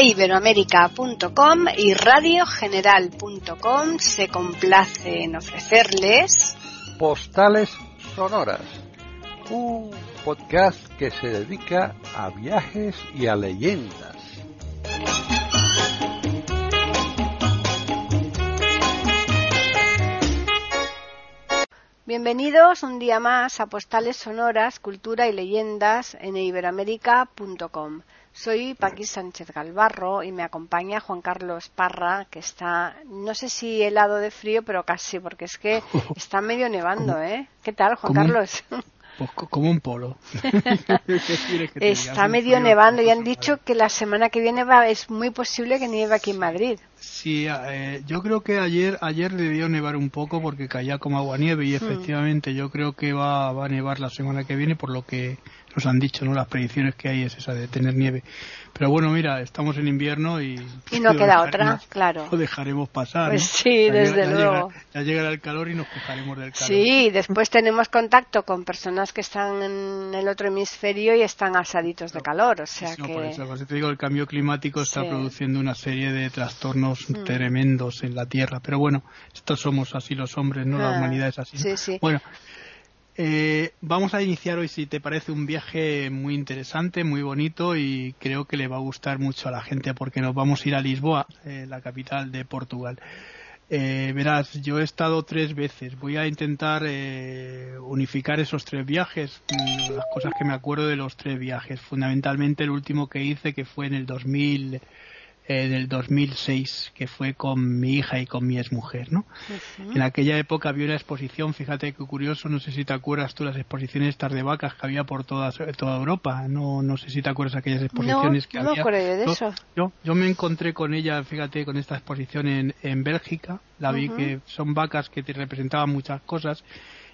eiberoamerica.com y radiogeneral.com se complace en ofrecerles Postales Sonoras, un podcast que se dedica a viajes y a leyendas. Bienvenidos un día más a Postales Sonoras, Cultura y Leyendas en iberoamérica.com. Soy Paqui Sánchez Galvarro y me acompaña Juan Carlos Parra, que está, no sé si helado de frío, pero casi, porque es que está medio nevando, ¿eh? ¿Qué tal, Juan Carlos? Pues como un polo. Está medio nevando y han dicho que la semana que viene va, es muy posible que nieve aquí en Madrid. Sí, eh, yo creo que ayer ayer debió nevar un poco porque caía como agua nieve y hmm. efectivamente yo creo que va, va a nevar la semana que viene por lo que nos han dicho, ¿no? Las predicciones que hay es esa de tener nieve. Pero bueno, mira, estamos en invierno y... Y no queda otra, claro. Lo dejaremos pasar. Pues sí, desde luego. ya llegará el calor y nos quejaremos del calor. Sí, después tenemos contacto con personas que están en el otro hemisferio y están asaditos de calor, o sea que... Por eso, te digo, el cambio climático está produciendo una serie de trastornos mm. tremendos en la Tierra. Pero bueno, estos somos así los hombres, ¿no? La ah, humanidad es así. Sí, sí. Bueno, eh, vamos a iniciar hoy, si te parece, un viaje muy interesante, muy bonito y creo que le va a gustar mucho a la gente porque nos vamos a ir a Lisboa, eh, la capital de Portugal. Eh, verás, yo he estado tres veces. Voy a intentar unificar esos tres viajes, mm, las cosas que me acuerdo de los tres viajes. Fundamentalmente el último que hice, que fue en el 2000 eh, del 2006, que fue con mi hija y con mi exmujer, ¿no? En aquella época había una exposición, fíjate qué curioso, no sé si te acuerdas tú las exposiciones estas de vacas que había por toda, toda Europa, no no sé si te acuerdas aquellas exposiciones que había. No de eso. Yo, yo me encontré con ella, fíjate, con esta exposición en, en Bélgica, la vi que son vacas que te representaban muchas cosas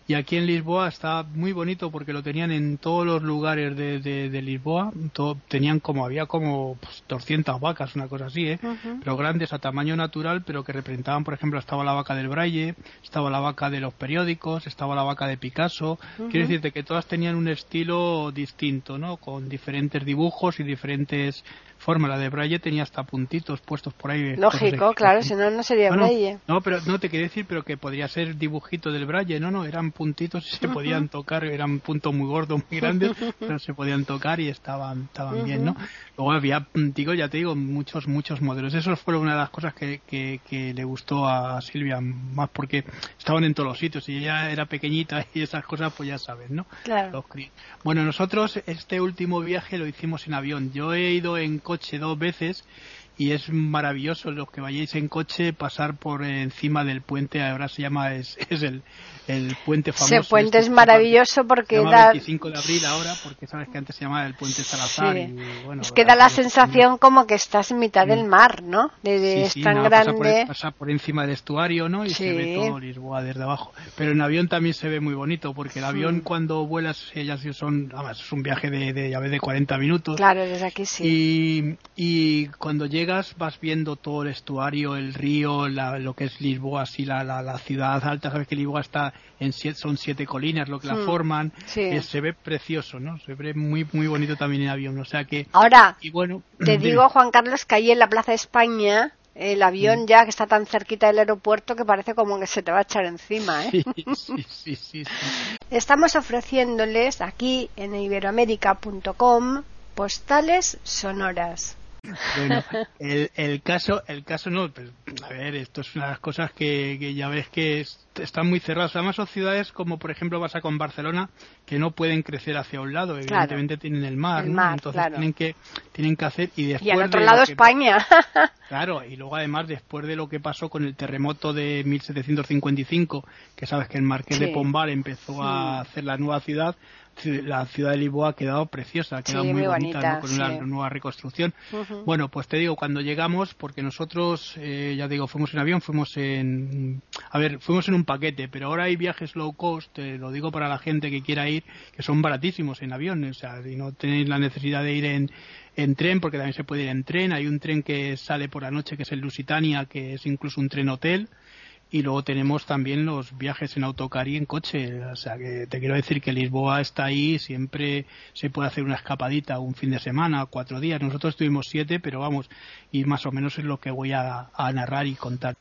y aquí en Lisboa está muy bonito porque lo tenían en todos los lugares de, de, Lisboa. Todo, tenían como, había como pues, 200 vacas, una cosa así, ¿eh? Pero grandes a tamaño natural, pero que representaban, por ejemplo, estaba la vaca del Braille, estaba la vaca de los periódicos, estaba la vaca de Picasso. Quiero decirte que todas tenían un estilo distinto, ¿no? Con diferentes dibujos y diferentes forma. La de Braille tenía hasta puntitos puestos por ahí. Lógico, claro, si no, no sería Braille. No, pero no te quería decir, pero que podría ser dibujito del Braille. No, no, eran puntitos y se podían tocar, eran puntos muy gordos, muy grandes, pero se podían tocar y estaban, estaban bien, ¿no? Luego había, digo, ya te digo, muchos, muchos modelos. Eso fue una de las cosas que, que, que le gustó a Silvia, más porque estaban en todos los sitios y ella era pequeñita y esas cosas, pues ya sabes, ¿no? Claro. Bueno, nosotros este último viaje lo hicimos en avión. Yo he ido en coche dos veces y es maravilloso los que vayáis en coche pasar por encima del puente ahora se llama es, es el, el puente famoso ese puente es maravilloso porque da 25 de abril ahora porque sabes que antes se llamaba el puente Salazar y, bueno, es que da la sensación como que estás en mitad del mar ¿no? de, es tan grande. pasa por, encima del estuario ¿no? y se ve todo Lisboa desde abajo. Pero en avión también se ve muy bonito porque el avión cuando vuelas ellas son además es un viaje de, de ya ves de 40 minutos. Claro desde aquí sí. Y, y cuando llega vas viendo todo el estuario, el río, lo que es Lisboa, así la, la, ciudad alta, sabes que Lisboa está en siete, son siete colinas lo que la hmm, forman, eh, se ve precioso, ¿no? Se ve muy muy bonito también en avión, o sea que Ahora, y bueno, te digo Juan Carlos que ahí en la Plaza de España el avión hmm. ya que está tan cerquita del aeropuerto que parece como que se te va a echar encima. ¿eh? Sí, sí, sí, Estamos ofreciéndoles aquí en iberoamérica.com postales sonoras. Bueno, el, el caso, el caso no, pues, a ver, esto es una de las cosas que, que ya ves que están muy cerradas. Además son ciudades como por ejemplo pasa con Barcelona que no pueden crecer hacia un lado, evidentemente tienen el mar, entonces tienen que tienen que hacer y después y al otro lado España. claro, y luego además después de lo que pasó con el terremoto de 1755, que sabes que el Marqués de Pombal empezó a hacer la nueva ciudad, la ciudad de Lisboa ha quedado preciosa, ha quedado muy, bonita, con una nueva reconstrucción. Bueno, pues te digo, cuando llegamos, porque nosotros, eh, ya digo, fuimos en avión, fuimos en, a ver, fuimos en un paquete, pero ahora hay viajes low cost, lo digo para la gente que quiera ir, que son baratísimos en avión, o sea, y no tenéis la necesidad de ir en, en tren, porque también se puede ir en tren, hay un tren que sale por la noche que es el Lusitania, que es incluso un tren hotel, y luego tenemos también los viajes en autocar y en coche. O sea que te quiero decir que Lisboa está ahí, siempre se puede hacer una escapadita un fin de semana, cuatro días. Nosotros estuvimos siete, pero vamos, y más o menos es lo que voy a, narrar y contar.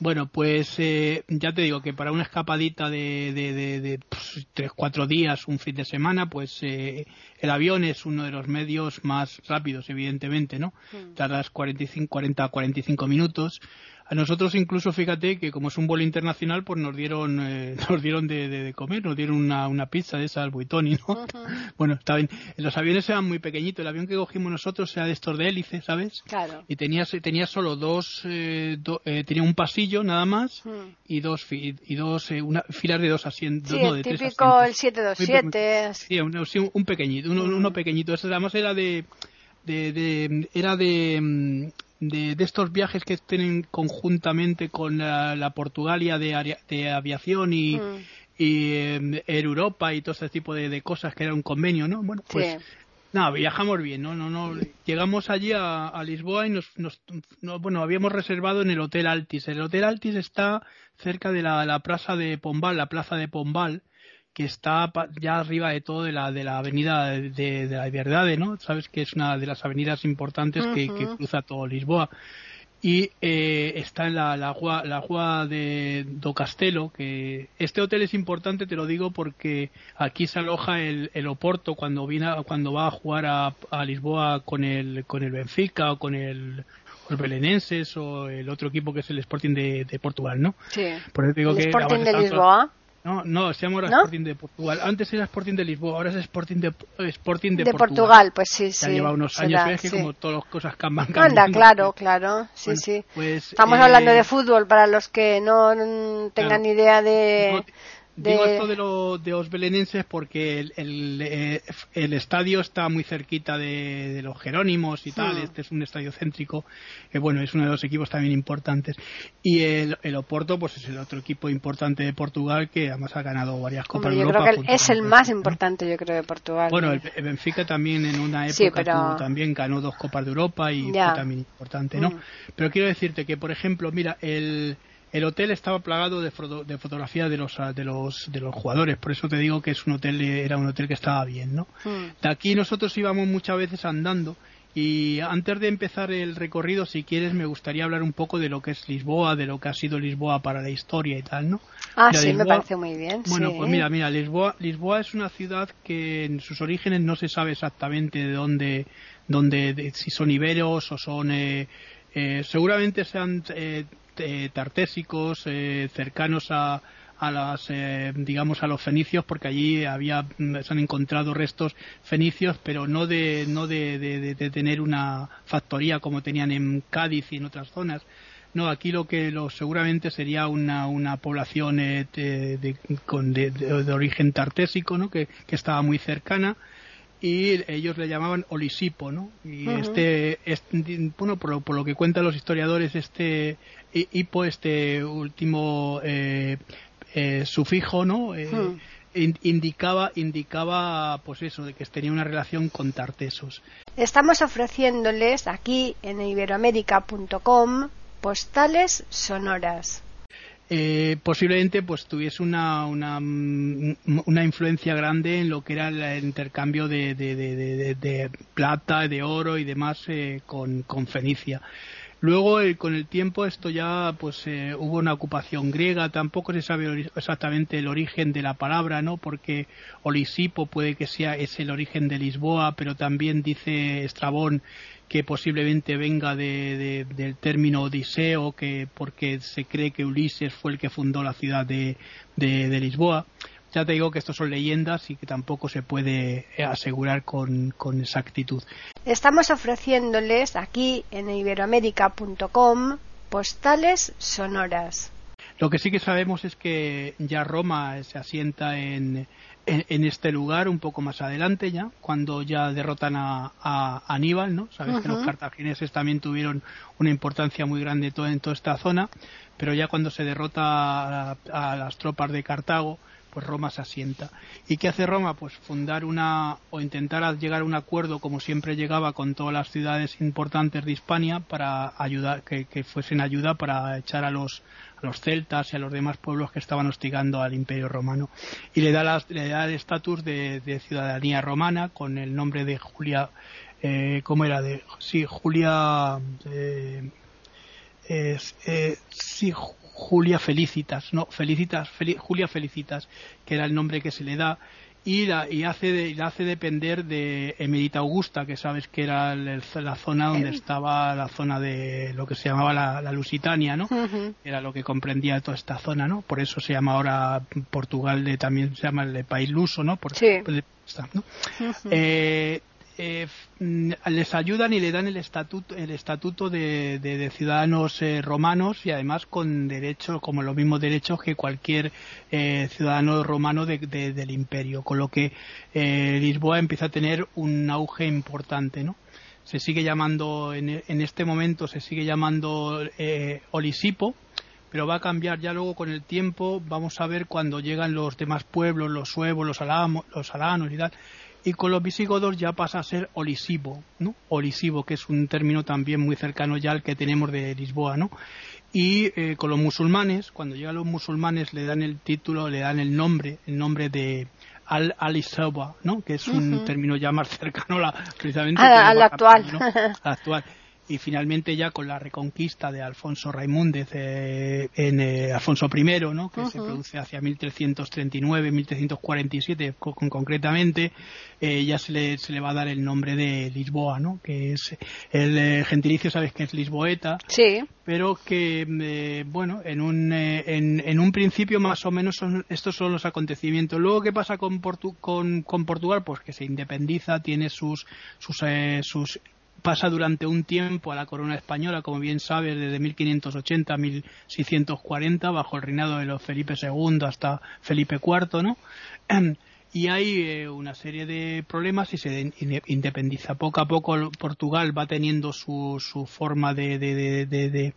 Bueno, pues eh, ya te digo que para una escapadita de, de, pues, tres, cuatro días, un fin de semana, pues eh, el avión es uno de los medios más rápidos, evidentemente, ¿no? Mm. Tardas 45, 40, 45 minutos. A nosotros incluso, fíjate que como es un vuelo internacional, pues nos dieron eh, nos dieron de, comer, nos dieron una, una pizza de esas buitoni, ¿no? Bueno, está bien. Los aviones eran muy pequeñitos. El avión que cogimos nosotros era de estos de hélice, ¿sabes? Claro. Y tenía, tenía solo dos, eh, eh, tenía un pasillo nada más y dos y dos una filas de dos asientos, sí, el típico el 727. Sí, un, un pequeñito, uno, uno pequeñito. Ese además era de, de, de era de de, estos viajes que tienen conjuntamente con la, Portugalia de, de aviación y, mm. y em, Europa y todo ese tipo de, cosas que era un convenio, ¿no? Bueno, pues nada, viajamos bien, ¿no? no, no Llegamos allí a, Lisboa y nos, nos bueno, habíamos reservado en el Hotel Altis. El Hotel Altis está cerca de la, la plaza de Pombal, la plaza de Pombal, que está ya arriba de todo de la, de la avenida de, la Liberdade, ¿no? Sabes que es una de las avenidas importantes que, cruza todo Lisboa. Y eh, está en la, la, la de Do Castelo, que este hotel es importante, te lo digo, porque aquí se aloja el, el Oporto cuando, viene, cuando va a jugar a, a Lisboa con el, con el Benfica o con el, los belenenses o el otro equipo que es el Sporting de, de Portugal, ¿no? Sí. Por digo ¿El Sporting de Lisboa? No, no, se llama Sporting de Portugal. Antes era Sporting de Lisboa, ahora es Sporting de, Sporting de, de Portugal. pues sí, sí. Ya lleva unos años, es que como todas las cosas cambian. Anda, claro, claro, sí, sí. Pues, Estamos hablando de eh, fútbol, para los que no tengan idea de... Digo esto de, lo, de los belenenses porque el, el, eh, el, estadio está muy cerquita de, de los Jerónimos y tal. Este es un estadio céntrico. que bueno, es uno de los equipos también importantes. Y el, el, Oporto, pues es el otro equipo importante de Portugal que además ha ganado varias Copas de Europa. Creo que es el más importante, yo creo, de Portugal. Bueno, el, Benfica también en una época también ganó dos Copas de Europa y fue también importante, ¿no? Hmm. Pero quiero decirte que, por ejemplo, mira, el el hotel estaba plagado de, de fotografías de los, de, los, de los jugadores, por eso te digo que es un hotel, era un hotel que estaba bien, ¿no? Hmm. De aquí nosotros íbamos muchas veces andando y antes de empezar el recorrido, si quieres, me gustaría hablar un poco de lo que es Lisboa, de lo que ha sido Lisboa para la historia y tal, ¿no? Ah, sí, me parece muy bien. Bueno, pues mira, mira, Lisboa, Lisboa es una ciudad que en sus orígenes no se sabe exactamente de dónde, dónde si son iberos o son... Eh, eh, seguramente sean eh, eh, tartésicos eh, cercanos a, a las eh, digamos a los fenicios porque allí había mm, se han encontrado restos fenicios pero no de no de, de, tener una factoría como tenían en Cádiz y en otras zonas. No aquí lo que lo seguramente sería una, una población de, con de, origen tartésico no que, que estaba muy cercana y ellos le llamaban Olisipo, ¿no? Y este, bueno, por, por, lo que cuentan los historiadores, este hipo, este último eh, eh, sufijo, ¿no? Eh, indicaba, indicaba, pues eso, de que tenía una relación con Tartesos. Estamos ofreciéndoles aquí en iberoamérica.com postales sonoras eh, posiblemente pues tuviese una, una, mm, una, influencia grande en lo que era el intercambio de, de, de, de plata, de oro y demás eh, con, con, Fenicia. Luego, eh, con el tiempo, esto ya, pues, eh, hubo una ocupación griega. Tampoco se sabe exactamente el origen de la palabra, ¿no? Porque Olisipo puede que sea es el origen de Lisboa, pero también dice Estrabón que posiblemente venga de, del término Odiseo, que porque se cree que Ulises fue el que fundó la ciudad de, de Lisboa. Ya te digo que estos son leyendas y que tampoco se puede asegurar con, con exactitud. Estamos ofreciéndoles aquí en iberoamérica.com postales sonoras. Lo que sí que sabemos es que ya Roma se asienta en, en, este lugar un poco más adelante ya, cuando ya derrotan a, Aníbal, ¿no? Sabes que los cartagineses también tuvieron una importancia muy grande en toda esta zona, pero ya cuando se derrota a, las tropas de Cartago, pues Roma se asienta. ¿Y qué hace Roma? Pues fundar una o intentar llegar a un acuerdo como siempre llegaba con todas las ciudades importantes de Hispania para ayudar que, fuesen ayuda para echar a los los celtas y a los demás pueblos que estaban hostigando al Imperio Romano. Y le da, le da el estatus de, ciudadanía romana con el nombre de Julia, eh, ¿cómo era? De, sí, Julia, eh, eh, Julia Felicitas, no, Felicitas, Julia Felicitas, que era el nombre que se le da y la, y hace la hace depender de Emerita Augusta, que sabes que era la zona donde estaba la zona de lo que se llamaba la, Lusitania, ¿no? Era lo que comprendía toda esta zona, ¿no? Por eso se llama ahora Portugal, de, también se llama el país luso, ¿no? Por, sí. ¿no? Eh, mm, les ayudan y le dan el estatuto, el estatuto de, ciudadanos eh, romanos y además con derechos, como los mismos derechos que cualquier eh, ciudadano romano del imperio, con lo que Lisboa empieza a tener un auge importante, ¿no? Se sigue llamando, en, en este momento se sigue llamando Olisipo, pero va a cambiar ya luego con el tiempo. Vamos a ver cuando llegan los demás pueblos, los suevos, los, los alanos y tal, y con los visigodos ya pasa a ser olisivo, ¿no? Olisivo, que es un término también muy cercano ya al que tenemos de Lisboa, ¿no? Y eh, con los musulmanes, cuando llegan los musulmanes le dan el título, le dan el nombre, el nombre de al alisaba, ¿no? Que es un término ya más cercano a la, precisamente al actual. actual y finalmente ya con la reconquista de Alfonso Raimúndez eh, en eh, Alfonso I, ¿no? que se produce hacia 1339, 1347 concretamente, eh, ya se le, se le va a dar el nombre de Lisboa, ¿no? que es el gentilicio, sabes que es lisboeta, sí. pero que, bueno, en un, en, en, un principio más o menos son, estos son los acontecimientos. Luego, ¿qué pasa con, con, con Portugal? Pues que se independiza, tiene sus, sus, sus pasa durante un tiempo a la corona española, como bien sabes, desde 1580 a 1640, bajo el reinado de los Felipe II hasta Felipe IV, ¿no? Y hay eh, una serie de problemas y se independiza. Poco a poco Portugal va teniendo su, su forma de, de,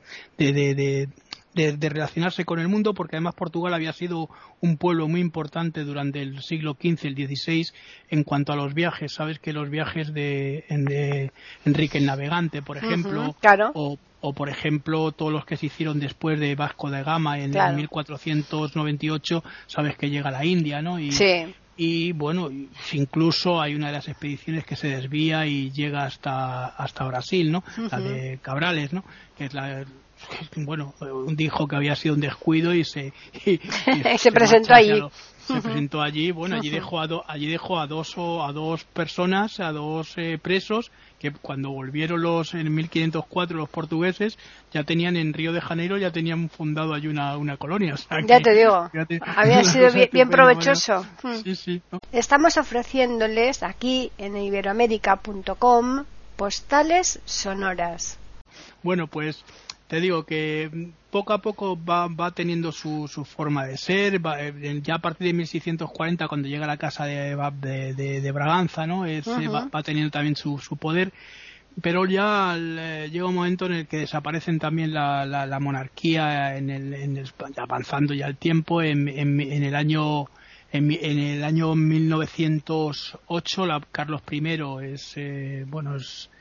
de, relacionarse con el mundo, porque además Portugal había sido un pueblo muy importante durante el siglo XV, el XVI, en cuanto a los viajes. Sabes que los viajes de, Enrique el Navegante, por ejemplo, o, o, por ejemplo todos los que se hicieron después de Vasco de Gama en 1498, sabes que llega a la India, ¿no? Y, y bueno, incluso hay una de las expediciones que se desvía y llega hasta hasta Brasil, ¿no? La de Cabrales, ¿no? Que es la bueno, dijo que había sido un descuido y se, se, presentó allí. se presentó allí, bueno, allí dejó a, allí dejó a dos o a dos personas, a dos eh, presos que cuando volvieron los en 1504 los portugueses ya tenían en Río de Janeiro ya tenían fundado allí una, una colonia. ya te digo, había sido bien, provechoso. Estamos ofreciéndoles aquí en iberoamérica.com postales sonoras. Bueno, pues te digo que poco a poco va, va teniendo su, su, forma de ser. Eh, ya a partir de 1640, cuando llega a la casa de, de, de, Braganza, ¿no? Es, va, teniendo también su, su poder. Pero ya llega un momento en el que desaparecen también la, la, monarquía, en el, en el, avanzando ya el tiempo. En, en, el año en, el año 1908, la, Carlos I es eh, bueno es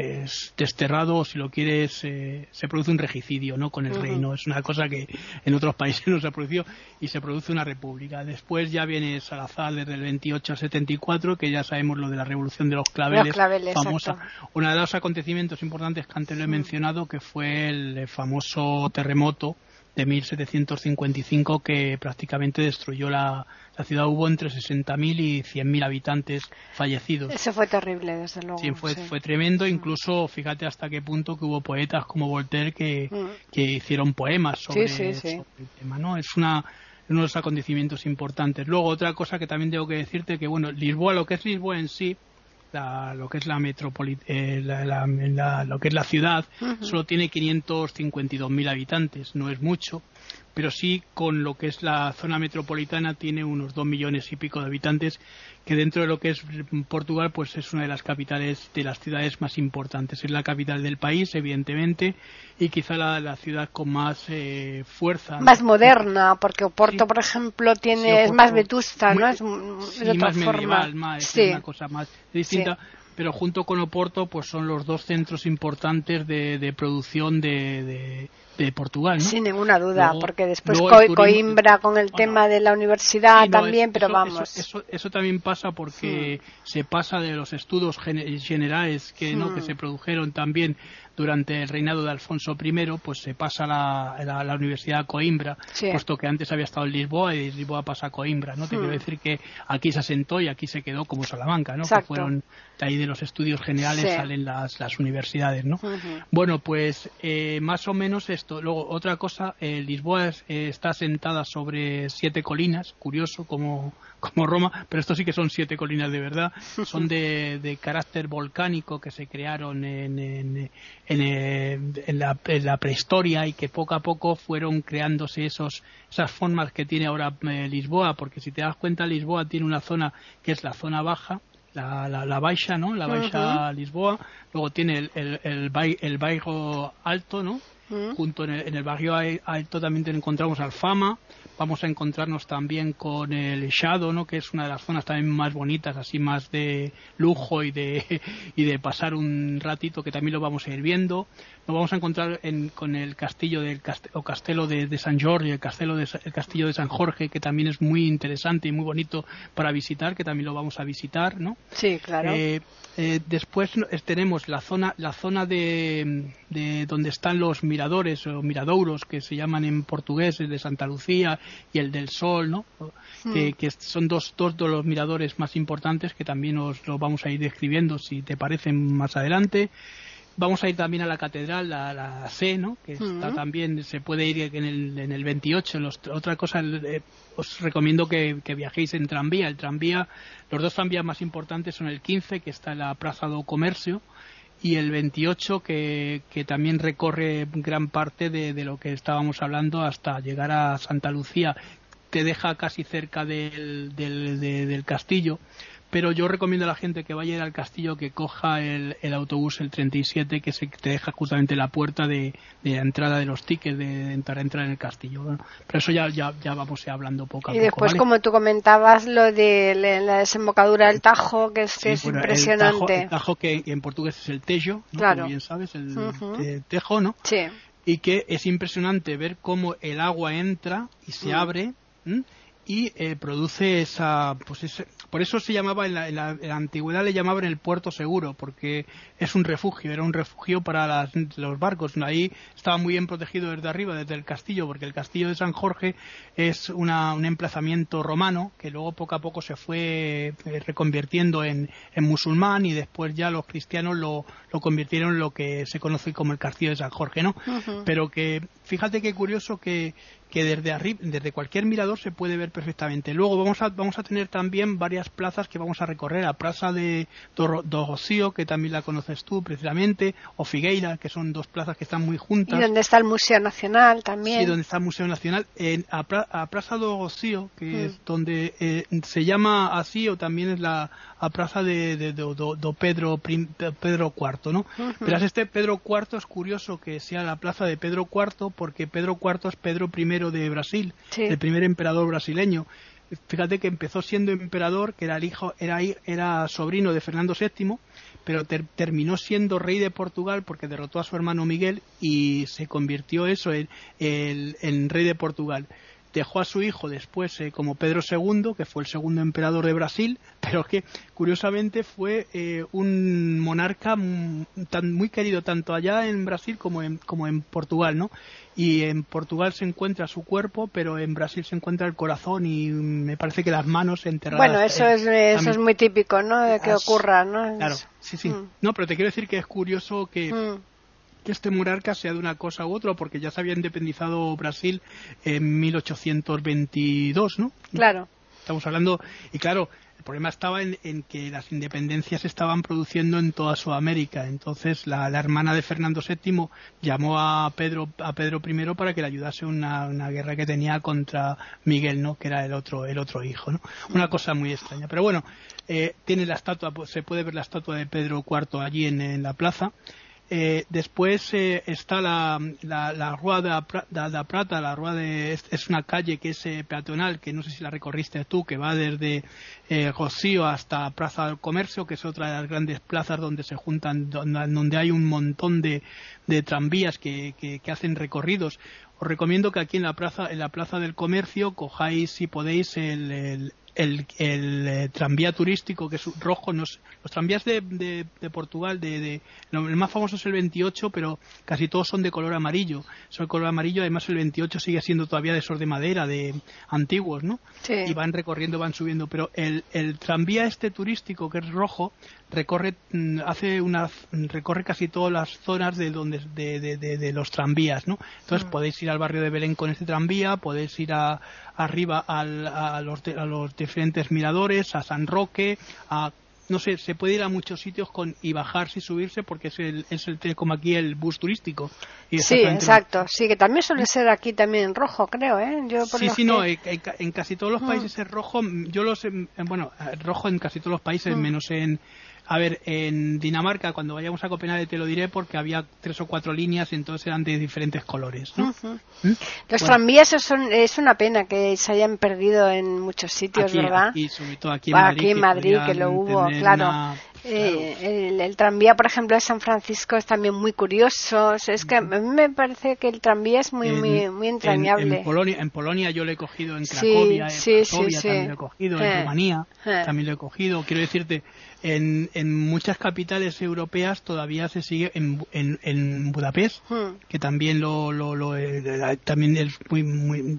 es desterrado si lo quieres eh, se produce un regicidio no con el reino. Es una cosa que en otros países no se ha producido y se produce una república. Después ya viene Salazar desde el 28 al 74 que ya sabemos lo de la revolución de los claveles, famosa. uno de los acontecimientos importantes que antes lo he mencionado que fue el famoso terremoto de 1755 que prácticamente destruyó la, la ciudad hubo entre 60.000 y 100.000 habitantes fallecidos. Eso fue terrible, desde luego. Sí, fue, fue tremendo. Mm. Incluso, fíjate hasta qué punto que hubo poetas como Voltaire que, mm. que hicieron poemas sobre, el tema, ¿no? Es una uno de los acontecimientos importantes. Luego, otra cosa que también tengo que decirte que, bueno, Lisboa, lo que es Lisboa en sí, lo que es la metrópoli eh, lo que es la ciudad, solo tiene 552.000 habitantes, no es mucho pero sí con lo que es la zona metropolitana tiene unos dos millones y pico de habitantes que dentro de lo que es Portugal pues es una de las capitales de las ciudades más importantes. Es la capital del país evidentemente y quizá la, ciudad con más eh, fuerza. Más moderna porque Oporto por ejemplo tiene es más vetusta no es más medieval más, es una cosa más distinta pero junto con Oporto pues son los dos centros importantes de, producción de, de, Portugal, ¿no? Sin ninguna duda, porque después Coimbra con el tema de la universidad también, pero vamos. Eso, eso, también pasa porque hmm. se pasa de los estudios generales que, ¿no? que hmm. se produjeron también durante el reinado de Alfonso I, pues se pasa la, la, la Universidad a Coimbra, puesto que antes había estado en Lisboa y Lisboa pasa a Coimbra, ¿no? Te quiero hmm. decir que aquí se asentó y aquí se quedó como Salamanca, ¿no? Que fueron de ahí de los estudios generales salen las, las universidades, ¿no? Bueno, pues eh, más o menos esto. Luego, otra cosa, eh, Lisboa eh, está asentada sobre siete colinas, curioso como como Roma, pero esto sí que son siete colinas de verdad, son de, de carácter volcánico que se crearon en, en, en, la, la, prehistoria y que poco a poco fueron creándose esos, esas formas que tiene ahora eh, Lisboa, porque si te das cuenta Lisboa tiene una zona que es la zona baja, la, la, la baixa, ¿no? La baixa Lisboa, luego tiene el, el, el, el bairro alto, ¿no? Junto en el, en el, barrio alto también encontramos Alfama, vamos a encontrarnos también con el Shadow, ¿no? que es una de las zonas también más bonitas, así más de lujo y de, y de pasar un ratito, que también lo vamos a ir viendo. Nos vamos a encontrar con el castillo del o castelo de, San Jorge, el, castelo de, el castillo de San Jorge, que también es muy interesante y muy bonito para visitar, que también lo vamos a visitar. ¿no? Sí, claro. Eh, eh, después tenemos la zona, la zona de, de donde están los miradores o miradouros, que se llaman en portugués, de Santa Lucía y el del Sol, ¿no? Que, hmm. son dos, dos de los miradores más importantes que también os lo vamos a ir describiendo si te parecen más adelante. Vamos a ir también a la catedral, la, la C, ¿no? Que está hmm. también, se puede ir en el, en el 28. otra cosa, eh, os recomiendo que, viajéis en tranvía. El tranvía, los dos tranvías más importantes son el 15, que está en la Plaza do Comercio, y el 28 que, que también recorre gran parte de, lo que estábamos hablando hasta llegar a Santa Lucía te deja casi cerca del, del, del castillo pero yo recomiendo a la gente que vaya a ir al castillo que coja el, el autobús el 37 que se te deja justamente la puerta de, de entrada de los tickets de, entrar, entrar en el castillo pero eso ya, ya, ya vamos hablando poco a y poco. Y después, como tú comentabas, lo de la desembocadura del Tajo, que es, es impresionante. El tajo, que en portugués es el Tejo, ¿no? Como bien sabes, el Tejo, ¿no? Sí. Y que es impresionante ver cómo el agua entra y se mm. abre y eh, produce esa, pues ese, por eso se llamaba en la, antigüedad le llamaban el puerto seguro porque es un refugio era un refugio para los barcos. Ahí estaba muy bien protegido desde arriba desde el castillo porque el castillo de San Jorge es una, un emplazamiento romano que luego poco a poco se fue eh, reconvirtiendo en, en, musulmán y después ya los cristianos lo, lo, convirtieron en lo que se conoce como el castillo de San Jorge no pero que fíjate qué curioso que que desde arriba, desde cualquier mirador se puede ver perfectamente. Luego vamos a, vamos a tener también varias plazas que vamos a recorrer, la plaza de do, que también la conoces tú precisamente, o Figueira, que son dos plazas que están muy juntas. Y donde está el Museo Nacional también. Sí, donde está el Museo Nacional. En, a, Plaza do Rocío, que es mm. donde eh, se llama así, o también es la a plaza de, do, Pedro, Pedro IV, ¿no? Pero este Pedro IV es curioso que sea la plaza de Pedro IV porque Pedro IV es Pedro I de Brasil, el primer emperador brasileño. Fíjate que empezó siendo emperador, que era el hijo, era, era sobrino de Fernando VII, pero terminó siendo rey de Portugal porque derrotó a su hermano Miguel y se convirtió eso en, en rey de Portugal dejó a su hijo después eh, como Pedro II, que fue el segundo emperador de Brasil, pero que curiosamente fue eh, un monarca tan, muy querido tanto allá en Brasil como en, como en Portugal, ¿no? Y en Portugal se encuentra su cuerpo, pero en Brasil se encuentra el corazón y me parece que las manos enterradas. Bueno, eso, es, eso es muy típico, ¿no? De que ocurra, ¿no? Claro, sí, sí. Mm. No, pero te quiero decir que es curioso que... Mm que este monarca sea de una cosa u otra, porque ya se había independizado Brasil en 1822, ¿no? Claro. Estamos hablando, y claro, el problema estaba en, que las independencias se estaban produciendo en toda Sudamérica. Entonces la, hermana de Fernando VII llamó a Pedro, a Pedro I para que le ayudase una, una guerra que tenía contra Miguel, ¿no? Que era el otro, el otro hijo, ¿no? Una cosa muy extraña. Pero bueno, eh, tiene la estatua, se puede ver la estatua de Pedro IV allí en, en la plaza Eh, después eh, está la, la, la Rua de la, Plata, la Rua de, es, una calle que es eh, peatonal, que no sé si la recorriste tú, que va desde Rocío hasta Plaza del Comercio, que es otra de las grandes plazas donde se juntan, donde, hay un montón de, de tranvías que, que, hacen recorridos. Os recomiendo que aquí en la plaza, en la plaza del Comercio cojáis, si podéis, el, eh, tranvía turístico que es rojo, los tranvías de, de, Portugal, de, el más famoso es el 28, pero casi todos son de color amarillo. Son de color amarillo, además el 28 sigue siendo todavía de esos de madera, de antiguos, ¿no? Y van recorriendo, van subiendo, pero el, el tranvía este turístico que es rojo recorre mm, hace una recorre casi todas las zonas de donde de, de, los tranvías no entonces mm. podéis ir al barrio de Belén con este tranvía podéis ir a, arriba al, a, los, a los diferentes miradores a San Roque a no sé, se puede ir a muchos sitios con y bajarse y subirse porque es el, es el como aquí el bus turístico. sí, exacto. Sí, que también suele ser aquí también rojo, creo, ¿eh? Yo sí, sí, no, en, casi todos los mm. países es rojo. Yo lo sé, bueno, rojo en casi todos los países, menos en, a ver, en Dinamarca, cuando vayamos a Copenhague te lo diré porque había tres o cuatro líneas y entonces eran de diferentes colores. ¿no? ¿Mm? Los tranvías son, es una pena que se hayan perdido en muchos sitios, ¿verdad? Aquí, sobre todo aquí en Madrid. Aquí en Madrid, que, lo hubo, claro. Eh, el, tranvía, por ejemplo, de San Francisco es también muy curioso. Es que a mí me parece que el tranvía es muy, muy, muy entrañable. En, Polonia, en Polonia yo lo he cogido, en Cracovia, en sí, también lo he cogido, en eh, Rumanía eh. también lo he cogido. Quiero decirte, en, en muchas capitales europeas todavía se sigue en, en, Budapest, hmm. que también lo, lo, eh, también es muy, muy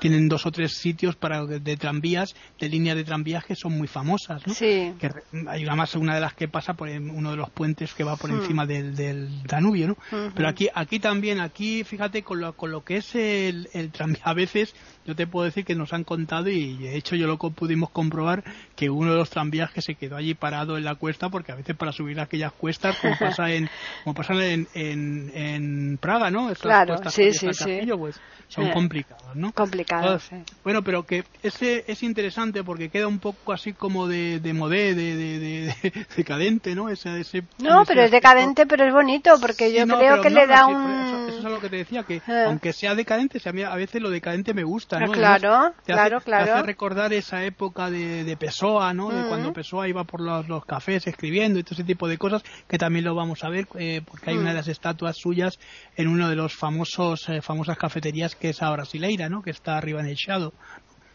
tienen dos o tres sitios para de tranvías, de líneas de tranvías que son muy famosas, ¿no? Sí. Que hay una más una de las que pasa por uno de los puentes que va por hmm. encima del, del, Danubio, ¿no? Hmm. Pero aquí aquí también aquí fíjate con lo, con lo que es el, el tranvía a veces yo te puedo decir que nos han contado y de hecho yo lo pudimos comprobar que uno de los tranvías que se quedó allí parado en la cuesta porque a veces para subir aquellas cuestas como pasa en como pasa en, en, en Praga no claro sí sí sí. Pues son eh, complicados no complicados bueno pero que ese es interesante porque queda un poco así como de, de modé de, de, decadente no ese, ese no pero es decadente pero es bonito porque yo creo que le da un eso, es lo que te decía que eh. aunque sea decadente a veces lo decadente me gusta Ah, claro, claro, claro. Te hace recordar esa época de, de Pessoa, ¿no? De cuando Pessoa iba por los, los, cafés escribiendo y todo ese tipo de cosas, que también lo vamos a ver, eh, porque hay una de las estatuas suyas en uno de los famosos, eh, famosas cafeterías que es ahora Brasileira, ¿no? Que está arriba en el Shadow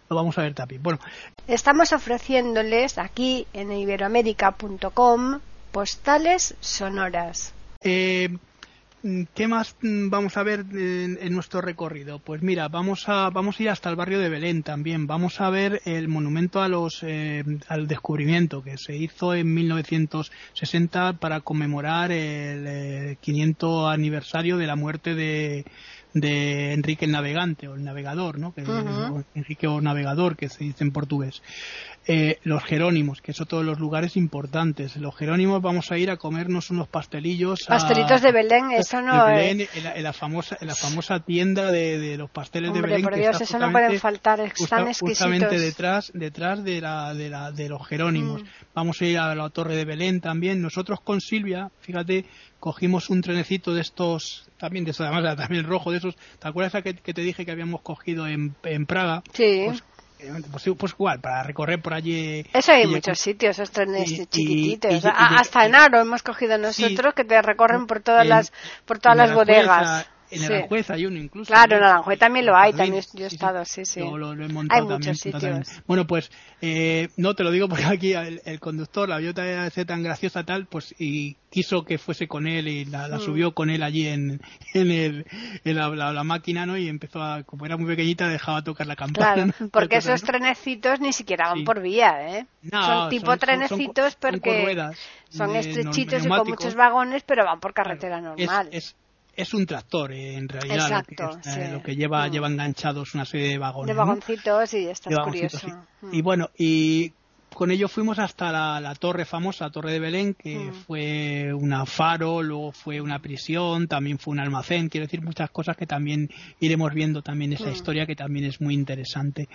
lo vamos a ver también. Bueno, estamos ofreciéndoles aquí en iberoamérica.com postales sonoras. Eh, ¿Qué más mm, vamos a ver en, nuestro recorrido? Pues mira, vamos a, vamos a ir hasta el barrio de Belén también. Vamos a ver el monumento a los, eh, al descubrimiento que se hizo en 1960 para conmemorar el 500 eh, aniversario de la muerte de, de Enrique el Navegante o el Navegador, ¿no? Que, Enrique o Navegador, que se dice en portugués. Eh, los Jerónimos, que son todos los lugares importantes. Los Jerónimos vamos a ir a comernos unos pastelillos. Pastelitos de Belén, eso no. en, la, famosa, en la famosa tienda de, los pasteles de Belén. Por Dios, eso no pueden faltar, están Justamente detrás, detrás de, la, de, la, de los Jerónimos. Mm. Vamos a ir a la Torre de Belén también. Nosotros con Silvia, fíjate, cogimos un trenecito de estos, también de además también rojo de esos. ¿Te acuerdas que, que te dije que habíamos cogido en, en Praga? Sí. Pues pues, pues, igual, para recorrer por allí. Eso hay muchos sitios, esos trenes chiquititos. hasta en Aro hemos cogido nosotros que te recorren por todas las por todas las bodegas. En Aranjuez hay uno incluso. Claro, en Aranjuez también lo hay, también yo he estado, sí, sí. lo, he montado hay muchos sitios. Bueno, pues eh, no te lo digo porque aquí el, conductor, la vio tan graciosa tal, pues y quiso que fuese con él y la, mm. subió con él allí en, en, el, en la, máquina, ¿no? Y empezó a, como era muy pequeñita, dejaba tocar la campana. Claro, porque esos trenecitos ni siquiera van por vía, ¿eh? son tipo trenecitos porque son, estrechitos y con muchos vagones, pero van por carretera normal es un tractor eh, en realidad lo que, lleva mm. lleva enganchados una serie de vagones de vagoncitos y está curioso mm. y bueno y con ello fuimos hasta la, torre famosa, la torre de Belén, que mm. fue una faro, luego fue una prisión, también fue un almacén, quiero decir muchas cosas que también iremos viendo también esa historia que también es muy interesante.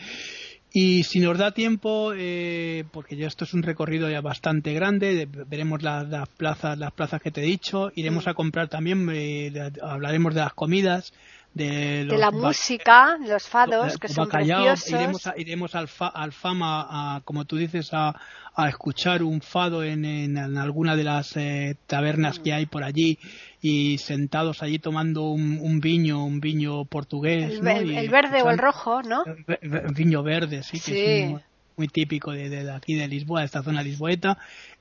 Y si nos da tiempo, eh, porque ya esto es un recorrido ya bastante grande, veremos las, plazas, las plazas que te he dicho, iremos a comprar también, eh, hablaremos de las comidas, de, la música, los fados, que son preciosos. Iremos, iremos al, al FAMA, como tú dices, a, a escuchar un fado en, en, alguna de las eh, tabernas que hay por allí y sentados allí tomando un, un viño, un viño portugués. El, el, verde o el rojo, ¿no? Viño verde, sí, que es muy típico de, de, aquí de Lisboa, de esta zona lisboeta,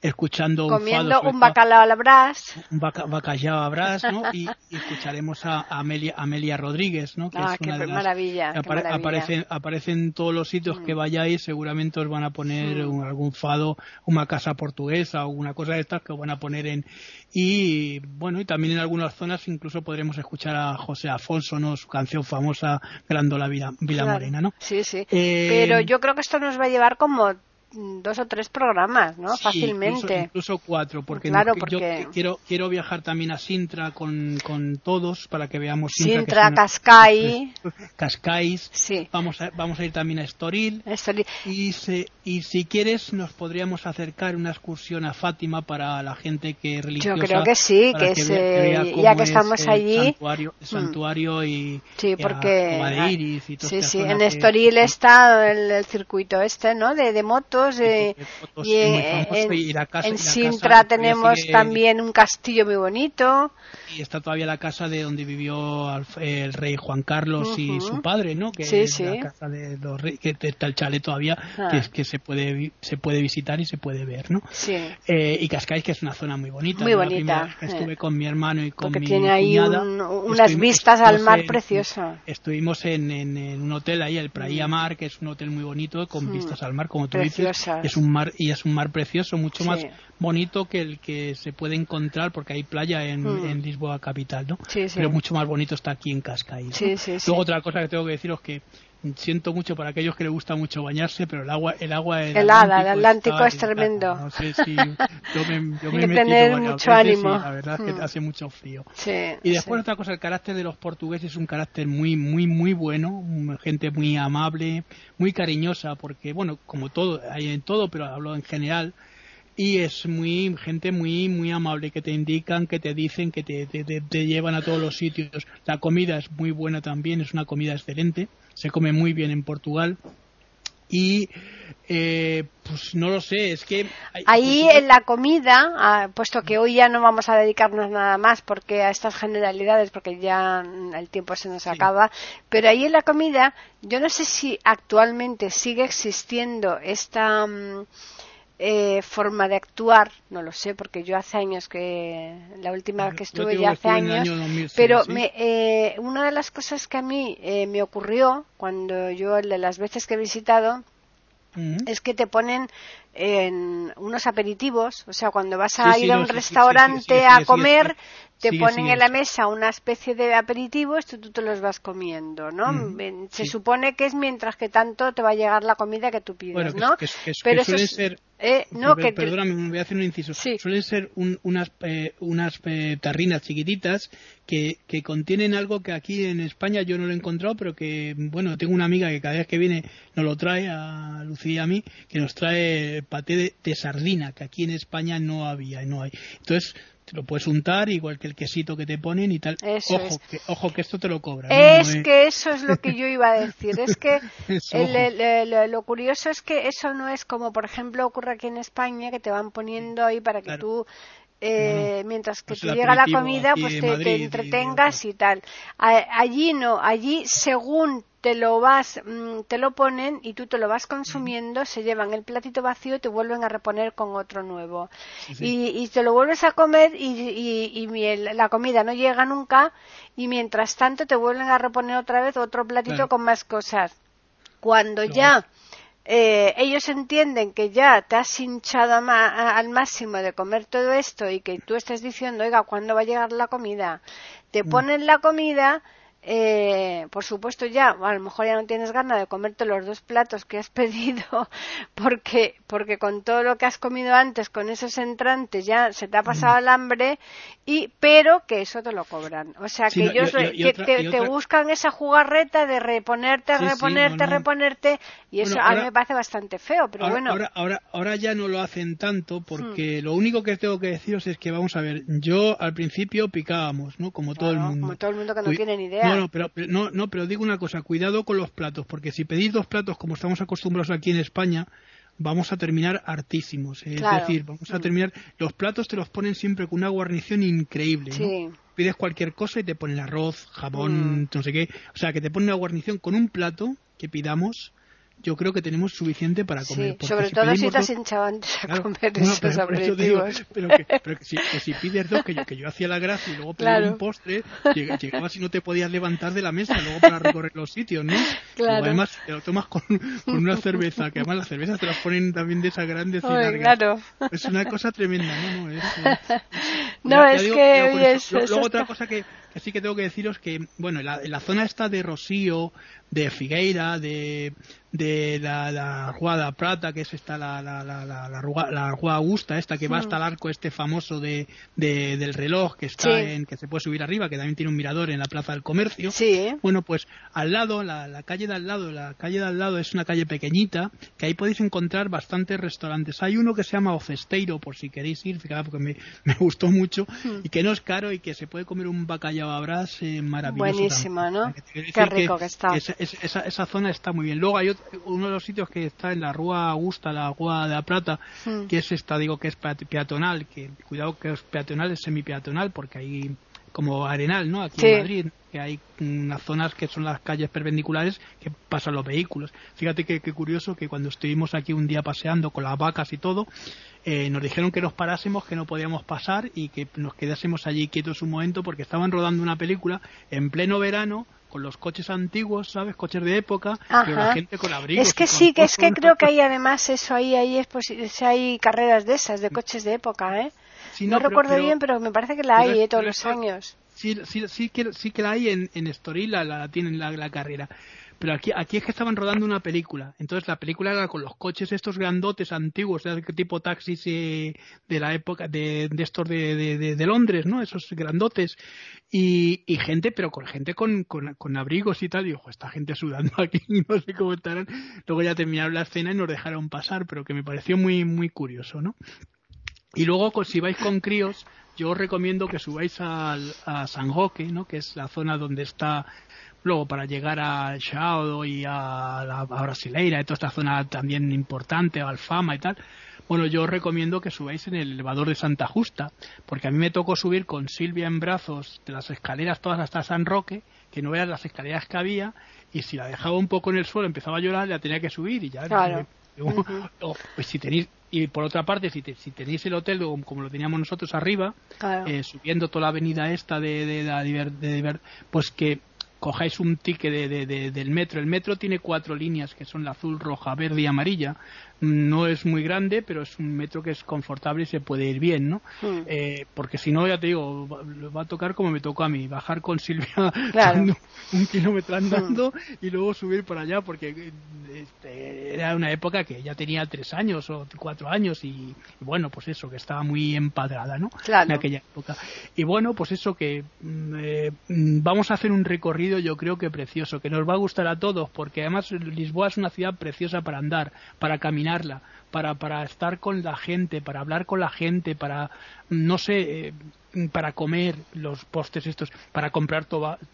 escuchando Comiendo un, bacalao a la brás. Un bacalao a brás, ¿no? Y, escucharemos a, Amelia, Amelia Rodríguez, ¿no? Que ah, es una de las, maravilla, Aparece, aparece en todos los sitios que mm. vayáis, seguramente os van a poner algún fado, una casa portuguesa o una cosa de estas que os van a poner en... Y bueno, y también en algunas zonas incluso podremos escuchar a José Afonso, ¿no? Su canción famosa, Grandola Vila, Vila Morena, ¿no? Sí, sí. Eh, Pero yo creo que esto nos va a llevar como dos o tres programas, ¿no? Fácilmente. Incluso, cuatro, porque, yo quiero, quiero viajar también a Sintra con, con todos para que veamos Sintra. Sintra, Cascais. Cascais. Sí. Vamos a, vamos a ir también a Estoril. Estoril. Y, se, y si quieres nos podríamos acercar una excursión a Fátima para la gente que es religiosa. Yo creo que sí, que, es, ya que estamos allí. Santuario, el santuario y, sí, porque, de Iris y Sí, sí, en Estoril está el, circuito este, ¿no? De, de motos y en, Sintra tenemos también un castillo muy bonito. Y está todavía la casa de donde vivió el rey Juan Carlos y su padre, ¿no? Que es la casa de los reyes, que está el chalet todavía, ah. que, se puede se puede visitar y se puede ver, ¿no? Eh, y Cascais, que es una zona muy bonita. Muy bonita. estuve eh. con mi hermano y con Porque mi tiene ahí unas vistas al mar preciosas. Estuvimos en, un hotel ahí, el Praia mm. Mar, que es un hotel muy bonito con mm. vistas al mar, como tú dices es un mar y es un mar precioso, mucho más bonito que el que se puede encontrar porque hay playa en, mm. Lisboa capital, ¿no? Pero mucho más bonito está aquí en Cascais. Luego otra cosa que tengo que deciros que siento mucho para aquellos que les gusta mucho bañarse, pero el agua, el agua el el Atlántico es tremendo. No sé si yo me, yo me he tener mucho ánimo. la verdad es que mm. hace mucho frío. y después otra cosa, el carácter de los portugueses es un carácter muy, muy, muy bueno, gente muy amable, muy cariñosa, porque bueno, como todo, hay en todo, pero hablo en general y es muy gente muy muy amable que te indican que te dicen que te, te, te, llevan a todos los sitios la comida es muy buena también es una comida excelente se come muy bien en Portugal. Y eh, pues no lo sé, es que... Ahí en la comida, ah, puesto que hoy ya no vamos a dedicarnos nada más porque a estas generalidades, porque ya el tiempo se nos acaba, pero ahí en la comida, yo no sé si actualmente sigue existiendo esta... Mm, eh, forma de actuar, no lo sé, porque yo hace años que, la última vez que estuve ya hace años, pero me, eh, una de las cosas que a mí eh, me ocurrió cuando yo, de las veces que he visitado, es que te ponen en unos aperitivos, o sea, cuando vas a ir a un restaurante a comer, te ponen en la mesa una especie de aperitivos, tú, tú te los vas comiendo, ¿no? Se supone que es mientras que tanto te va a llegar la comida que tú pides, ¿no? Pero suelen ser eh, no, que, perdóname, me voy a hacer un inciso. Suelen ser unas, eh, unas eh, tarrinas chiquititas que, que, contienen algo que aquí en España yo no lo he encontrado, pero que, bueno, tengo una amiga que cada vez que viene nos lo trae a Lucía y a mí, que nos trae paté de, sardina, que aquí en España no había y no hay. Entonces, te lo puedes untar igual que el quesito que te ponen y tal. ojo, que, ojo que esto te lo cobran. Es que eso es lo que yo iba a decir. Es que lo curioso es que eso no es como, por ejemplo, ocurre aquí en España, que te van poniendo ahí para que tú eh, mientras que pues te llega la comida, pues te, entretengas y, tal. allí no, allí según te lo vas, mm, te lo ponen y tú te lo vas consumiendo, se llevan el platito vacío y te vuelven a reponer con otro nuevo. Y, te lo vuelves a comer y, la comida no llega nunca y mientras tanto te vuelven a reponer otra vez otro platito con más cosas. Cuando ya eh, ellos entienden que ya te has hinchado al máximo de comer todo esto y que tú estás diciendo, oiga, ¿cuándo va a llegar la comida? Te mm. ponen la comida eh, por supuesto ya, a lo mejor ya no tienes ganas de comerte los dos platos que has pedido porque, porque con todo lo que has comido antes, con esos entrantes ya se te ha pasado el hambre y, pero que eso te lo cobran. O sea, que ellos te, buscan esa jugarreta de reponerte, reponerte, reponerte y eso a mí me parece bastante feo, pero bueno. Ahora, ahora, ahora ya no lo hacen tanto porque hmm. lo único que tengo que deciros es que vamos a ver, yo al principio picábamos, ¿no? Como todo el mundo. Como todo el mundo que no tiene ni idea. No, no, pero, no, no, pero digo una cosa, cuidado con los platos, porque si pedís dos platos como estamos acostumbrados aquí en España, vamos a terminar hartísimos. Es decir, vamos a mm. terminar. Los platos te los ponen siempre con una guarnición increíble. Pides cualquier cosa y te ponen arroz, jabón, mm. no sé qué. O sea, que te ponen una guarnición con un plato que pidamos yo creo que tenemos suficiente para comer. Sí, sobre todo si estás hinchado antes a comer esos aperitivos. pero, que, pero que, si, si, pides dos, que yo, que yo hacía la gracia y luego pedía un postre, llegabas y no te podías levantar de la mesa luego para recorrer los sitios, ¿no? Claro. además te lo tomas con, con, una cerveza, que además las cervezas te las ponen también de esas grandes y largas. Claro. Es una cosa tremenda, ¿no? No, es, no, es que... luego, otra cosa que, que, sí que tengo que deciros que, bueno, en la, en la zona esta de Rocío, de Figueira, de, de la, la Rua Prata, que es esta la, la, la, la, la Rua Augusta, esta que va hasta el arco este famoso de, de del reloj que está en, que se puede subir arriba, que también tiene un mirador en la Plaza del Comercio. Sí. Bueno, pues al lado, la, la calle de al lado, la calle de al lado es una calle pequeñita, que ahí podéis encontrar bastantes restaurantes. Hay uno que se llama Ofesteiro, por si queréis ir, fíjate, porque me, me gustó mucho, hmm. y que no es caro y que se puede comer un bacalao a bras eh, maravilloso. Buenísimo, ¿no? Qué rico que, está. Esa, esa zona está muy bien. Luego hay otro, uno de los sitios que está en la Rúa Augusta, la Rúa de la Plata, que es esta, digo que es peatonal, que cuidado que es peatonal, es semi-peatonal, porque hay como Arenal, ¿no? Aquí en Madrid, que hay unas zonas que son las calles perpendiculares que pasan los vehículos. Fíjate que, curioso que cuando estuvimos aquí un día paseando con las vacas y todo, eh, nos dijeron que nos parásemos, que no podíamos pasar y que nos quedásemos allí quietos un momento porque estaban rodando una película en pleno verano con los coches antiguos, ¿sabes? Coches de época, pero la gente con abrigos. Es que sí, que es que creo que hay además eso ahí, ahí es hay carreras de esas, de coches de época, ¿eh? no, recuerdo bien, pero me parece que la hay ¿eh? todos los años. Sí, sí, sí, que, sí que la hay en, en Estoril, la, la tienen la, la carrera. Pero aquí, aquí es que estaban rodando una película. Entonces la película era con los coches estos grandotes antiguos, de tipo taxis eh, de la época de, de estos de, de, de, Londres, ¿no? Esos grandotes. Y, y gente, pero con gente con, con, con, abrigos y tal. Y ojo, esta gente sudando aquí, no sé cómo estarán. Luego ya terminaron la escena y nos dejaron pasar, pero que me pareció muy, muy curioso, ¿no? Y luego, si vais con críos, yo os recomiendo que subáis al, a San Roque, ¿no? que es la zona donde está Luego, para llegar a Chao y a, la, Brasileira, toda esta zona también importante, Alfama y tal, bueno, yo os recomiendo que subáis en el elevador de Santa Justa, porque a mí me tocó subir con Silvia en brazos de las escaleras todas hasta San Roque, que no veas las escaleras que había, y si la dejaba un poco en el suelo empezaba a llorar, la tenía que subir y ya. Claro. pues si tenéis y por otra parte si, si tenéis el hotel como lo teníamos nosotros arriba eh, subiendo toda la avenida esta de, de, de, de, pues que cojáis un ticket de, del metro. El metro tiene cuatro líneas que son la azul, roja, verde y amarilla. No es muy grande, pero es un metro que es confortable y se puede ir bien, ¿no? Hmm. Eh, porque si no, ya te digo, va, a tocar como me tocó a mí, bajar con Silvia un kilómetro andando y luego subir para allá, porque este, era una época que ya tenía tres años o cuatro años y, bueno, pues eso, que estaba muy empadrada, ¿no? En aquella época. Y bueno, pues eso que mm, eh, mm, vamos a hacer un recorrido yo creo que precioso, que nos va a gustar a todos, porque además Lisboa es una ciudad preciosa para andar, para caminarla, para, para estar con la gente, para hablar con la gente, para, no sé, eh, para comer los postes estos, para comprar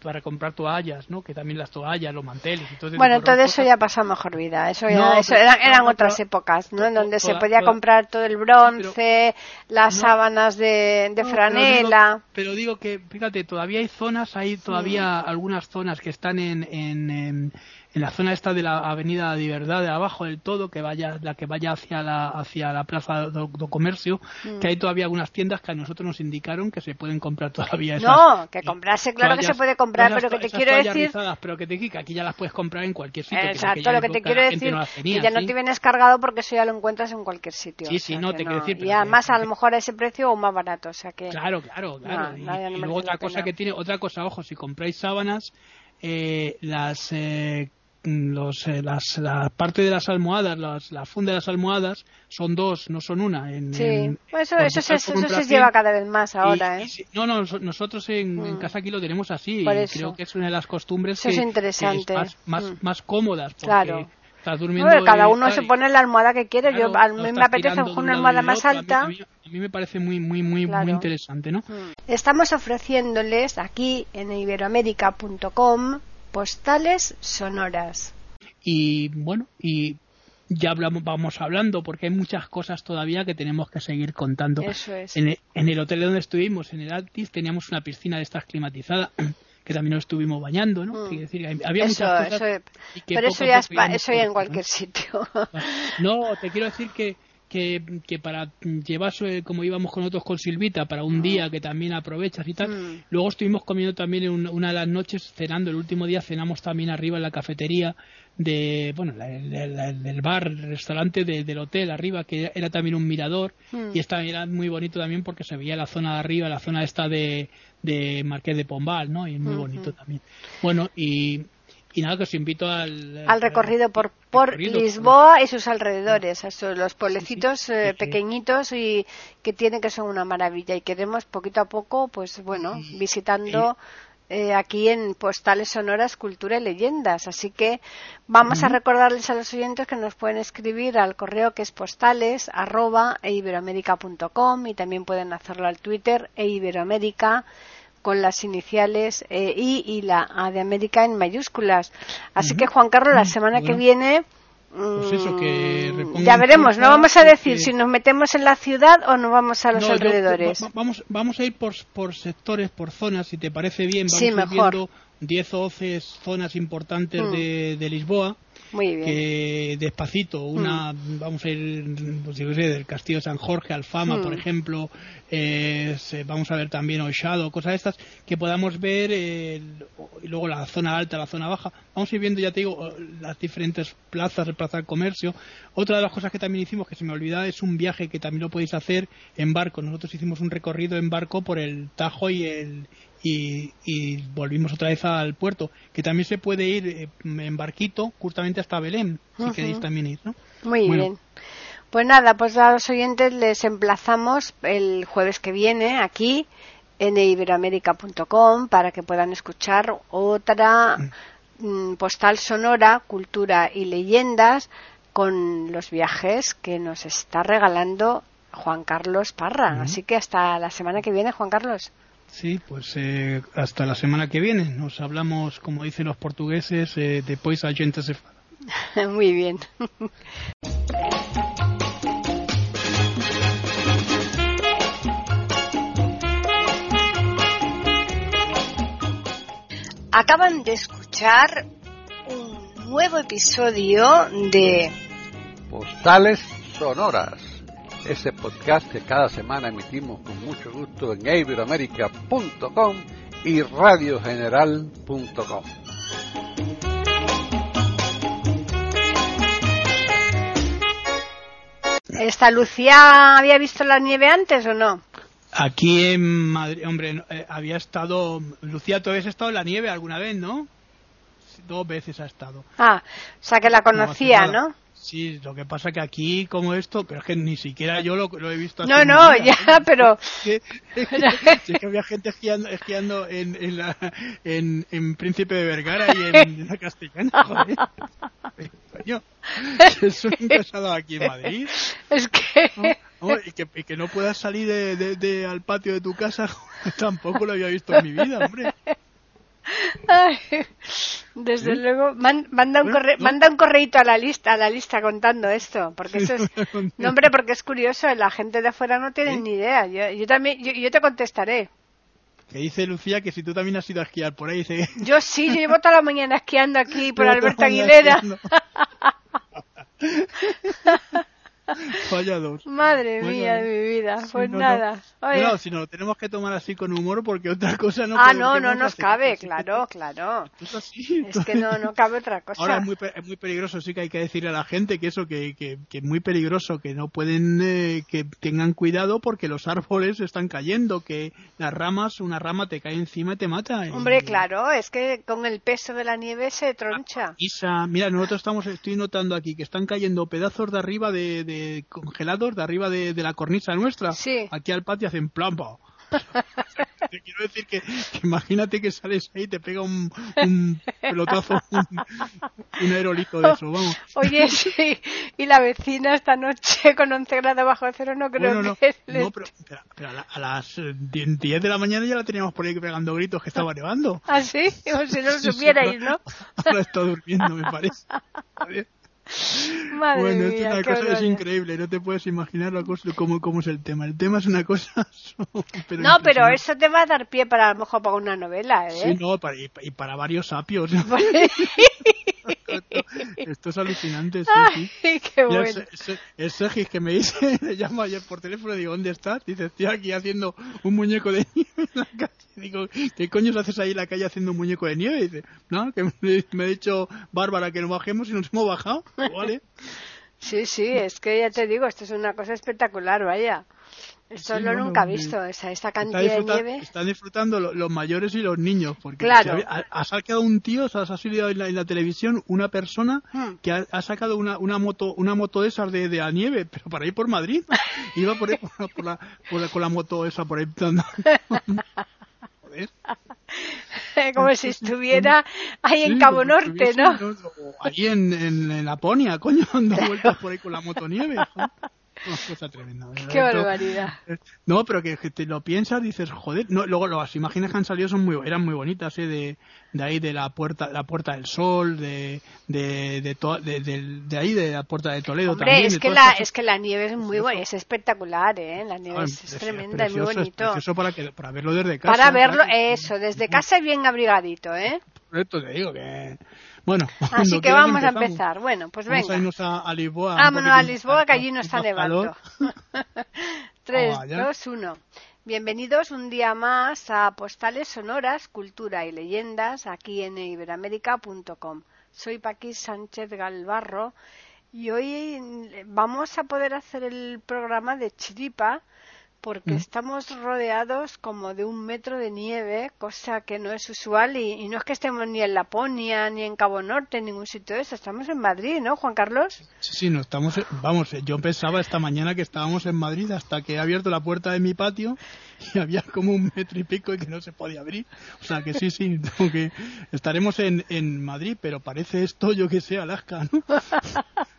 para comprar toallas, ¿no? Que también las toallas, los manteles y todo Bueno, todo eso ya pasó mejor vida. Eso, ya, eso eran, otras épocas, ¿no? En donde se podía comprar todo el bronce, las sábanas de, franela. Pero digo, que, fíjate, todavía hay zonas, hay todavía algunas zonas que están en, en en la zona esta de la Avenida de Verdad de abajo del todo, que vaya, la que vaya hacia la, hacia la Plaza do, Comercio, mm. que hay todavía algunas tiendas que a nosotros nos indicaron que se pueden comprar todavía esas. No, que comprarse, claro que se puede comprar, pero que te quiero decir. Pero que te que aquí ya las puedes comprar en cualquier sitio. Exacto, lo que te quiero decir, y ya no te vienes cargado porque eso ya lo encuentras en cualquier sitio. Sí, sí, no, te quiero decir. Y además a lo mejor a ese precio o más barato, o sea que. Claro, claro, claro. y, luego otra cosa que tiene, otra cosa, ojo, si compráis sábanas, eh, las los, las, la parte de las almohadas, la funda de las almohadas son dos, no son una. En, sí, eso, eso, se, eso se lleva cada vez más ahora. ¿eh? no, no, nosotros en, en, mm. casa aquí lo tenemos así. Y creo que es una de las costumbres que, es interesante. más, más, mm. más, cómodas. Porque claro. Estás durmiendo cada uno se pone la almohada que quiere. Yo, a mí me apetece una almohada más alta. A mí, a mí, me parece muy, muy, muy, muy interesante, ¿no? Mm. Estamos ofreciéndoles aquí en iberoamérica.com postales sonoras. Y bueno, y ya hablamos, vamos hablando porque hay muchas cosas todavía que tenemos que seguir contando. Eso es. En el, hotel donde estuvimos, en el Altis, teníamos una piscina de estas climatizada que también nos estuvimos bañando, ¿no? Mm. decir, había muchas cosas. pero eso ya, eso ya en cualquier sitio. No, te quiero decir que que, que para llevar, como íbamos con otros con Silvita, para un día que también aprovechas y tal. Mm. Luego estuvimos comiendo también en una de las noches, cenando. El último día cenamos también arriba en la cafetería de, bueno, del bar, restaurante del hotel arriba, que era también un mirador. Mm. Y esta era muy bonito también porque se veía la zona de arriba, la zona esta de, de Marqués de Pombal, ¿no? Y muy bonito también. Bueno, y y nada, que os invito al, al recorrido por, por Lisboa y sus alrededores, a esos, los pueblecitos eh, pequeñitos y que tienen que ser una maravilla. Y queremos poquito a poco, pues bueno, visitando eh, aquí en Postales Sonoras, Cultura y Leyendas. Así que vamos a recordarles a los oyentes que nos pueden escribir al correo que es postales arroba e y también pueden hacerlo al Twitter e iberoamérica con las iniciales eh, I y la A de América en mayúsculas. Así que, Juan Carlos, la semana que viene. Pues eso, que mm, ya veremos, no vamos a decir si nos metemos en la ciudad o nos vamos a los alrededores. vamos, vamos a ir por, por sectores, por zonas, si te parece bien. Vamos sí, mejor. viendo 10 o 12 zonas importantes Mm. de, de Lisboa. Muy bien. que despacito, una, Mm. vamos a ir, pues yo sé, del Castillo San Jorge, Alfama, Mm. por ejemplo, eh, vamos a ver también Oixado, cosas de estas, que podamos ver, eh, luego la zona alta, la zona baja, vamos a ir viendo, ya te digo, las diferentes plazas, el plaza del comercio. Otra de las cosas que también hicimos, que se me olvidaba, es un viaje que también lo podéis hacer en barco. Nosotros hicimos un recorrido en barco por el Tajo y el, y, y volvimos otra vez al puerto, que también se puede ir eh, en barquito justamente hasta Belén, si queréis también ir, ¿no? Muy Bueno. bien. Pues nada, pues a los oyentes les emplazamos el jueves que viene aquí en iberoamérica.com para que puedan escuchar otra mm, postal sonora, cultura y leyendas con los viajes que nos está regalando Juan Carlos Parra. Ujú. Así que hasta la semana que viene, Juan Carlos. Sí, pues eh, hasta la semana que viene. Nos hablamos, como dicen los portugueses, eh, depois a gente se fala. Muy bien. Acaban de escuchar un nuevo episodio de Postales Sonoras, ese podcast que cada semana emitimos con mucho gusto en iberoamerica.com y radiogeneral.com. ¿Esta Lucía había visto la nieve antes o no? Aquí en Madrid, hombre, eh, había estado. Lucía, tú habías estado en la nieve alguna vez, ¿no? Dos veces ha estado. Ah, o sea que la conocía. ¿no? Sí, lo que pasa que aquí, como esto, pero es que ni siquiera yo lo, lo he visto. No, no, ya, pero- Es que, es que había gente esquiando, esquiando en, en, la, en, en Príncipe de Vergara y en, la Castellana, joder. Coño, se ha dado aquí en Madrid. Es que... ¿no? Y, que, y que no puedas salir de, de- de- al patio de tu casa, tampoco lo había visto en mi vida, hombre. Ay, desde ¿Eh? luego, man- manda un Bueno, corre, no. manda un correíto a la lista, a la lista contando esto, porque eso es, no hombre, porque es curioso, la gente de afuera no tiene ¿Sí? ni idea. Yo, yo también, yo, yo te contestaré. Que dice Lucía que si tú también has ido a esquiar por ahí, dice... Yo sí, yo llevo toda la mañana esquiando aquí por mañana Aguilera. dos. Madre mía de mi vida. pues nada. No. si no lo tenemos que tomar así con humor porque otra cosa no Ah, no, no nos cabe, claro, claro. Es, que no, no cabe otra cosa. Ahora es muy, es muy peligroso, sí que hay que decirle a la gente que eso, que, que, que es muy peligroso, que no pueden, eh, que tengan cuidado porque los árboles están cayendo, que las ramas, una rama te cae encima y te mata. Hombre, claro, es que con el peso de la nieve se troncha. Isa, mira, nosotros estamos, estoy notando aquí que están cayendo pedazos de arriba de, de congelados, de arriba de, de la cornisa nuestra. Sí. Aquí al patio hacen plampa. te quiero decir que, imagínate que sales ahí y te pega un, pelotazo, un, aerolito de eso, vamos. Oye, sí, y la vecina esta noche con 11 grados bajo cero no creo bueno, no, que... No, pero, pero, a, las 10 de la mañana ya la teníamos por ahí pegando gritos que estaba nevando. ¿Ah, sí? Como si no lo supierais, ¿no? Ahora está durmiendo, me parece. Madre bueno, mía, es una cosa es increíble, no te puedes imaginar la cosa, cómo, cómo es el tema. El tema es una cosa. pero no, pero eso te va a dar pie para a lo mejor para una novela, ¿eh? Sí, no, para, y, para varios sapios. esto, es alucinante, sí, Ay, qué bueno. el, Sergis que me dice, le llamo ayer por teléfono y digo, ¿dónde estás? Dice, estoy aquí haciendo un muñeco de nieve en la calle. Digo, ¿qué coño haces ahí en la calle haciendo un muñeco de nieve? dice, no, que me, ha dicho Bárbara que no bajemos y nos hemos bajado. ¿Vale? Sí, sí, es que ya te digo, esto es una cosa espectacular, vaya. Esto lo nunca he visto, esa, esta cantidad de nieve. Están disfrutando los mayores y los niños, porque claro. ha, sacado un tío, se ha salido en la, televisión una persona hmm. que ha, sacado una, una moto una moto de esas de, de la nieve, pero para ir por Madrid. Iba por, ahí, por, la, con la moto esa por ahí. Como si estuviera ahí en Cabo Norte, ¿no? Allí en, en, Laponia, coño, dando vueltas por ahí con la motonieve. ¿no? Una cosa tremenda. Qué barbaridad. No, pero que, te lo piensas, dices, joder. No, luego las imágenes que han salido son muy, eran muy bonitas, ¿eh? De, de ahí de la puerta, la puerta del sol, de, de, de, de, ahí de la puerta de Toledo también. Es que la, es que la nieve es muy buena, es espectacular, ¿eh? La nieve es, tremenda, es muy bonito. eso para que, para verlo desde casa. Para verlo, eso, desde casa bien abrigadito, ¿eh? Por esto te digo que bueno, así que vamos a empezar. Bueno, pues venga. Vamos a irnos a, Lisboa. Vámonos a Lisboa, que allí no está nevando. 3, 2, 1. Bienvenidos un día más a Postales Sonoras, Cultura y Leyendas aquí en iberamérica.com. Soy Paqui Sánchez Galvarro y hoy vamos a poder hacer el programa de Chiripa porque mm. estamos rodeados como de un metro de nieve, cosa que no es usual y, no es que estemos ni en Laponia ni en Cabo Norte, en ningún sitio de eso, estamos en Madrid, ¿no, Juan Carlos? Sí, sí, no estamos, vamos, yo pensaba esta mañana que estábamos en Madrid hasta que he abierto la puerta de mi patio y había como un metro y pico y que no se podía abrir, o sea que sí, sí, que estaremos en, en Madrid, pero parece esto, yo que sé, Alaska, ¿no?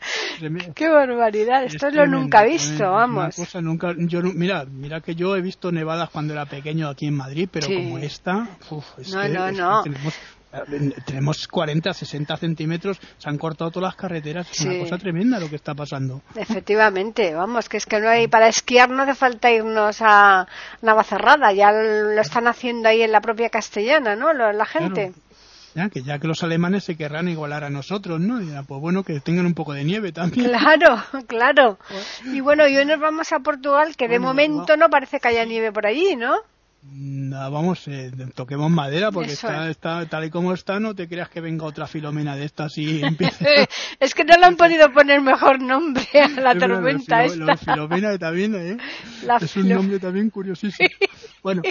Qué barbaridad, esto es lo nunca visto, vamos. Cosa nunca, yo, mira, mira que yo he visto nevadas cuando era pequeño aquí en Madrid, pero como esta, uf, es no, no, no. tenemos, tenemos 40, 60 centímetros, se han cortado todas las carreteras, es una cosa tremenda lo que está pasando. Efectivamente, vamos, que es que no hay, para esquiar no hace falta irnos a Navacerrada, ya lo están haciendo ahí en la propia castellana, ¿no? La gente. Ya, que ya que los alemanes se querrán igualar a nosotros, ¿no? Y, pues bueno, que tengan un poco de nieve también. Claro, claro. Y bueno, y hoy nos vamos a Portugal, que de momento no parece que haya nieve por allí, ¿no? No, vamos, eh, toquemos madera porque está, está, tal y como está, no te creas que venga otra filomena de estas y empiece. es que no le han podido poner mejor nombre a la tormenta esta. filomena también, ¿eh? es un nombre también curiosísimo. bueno,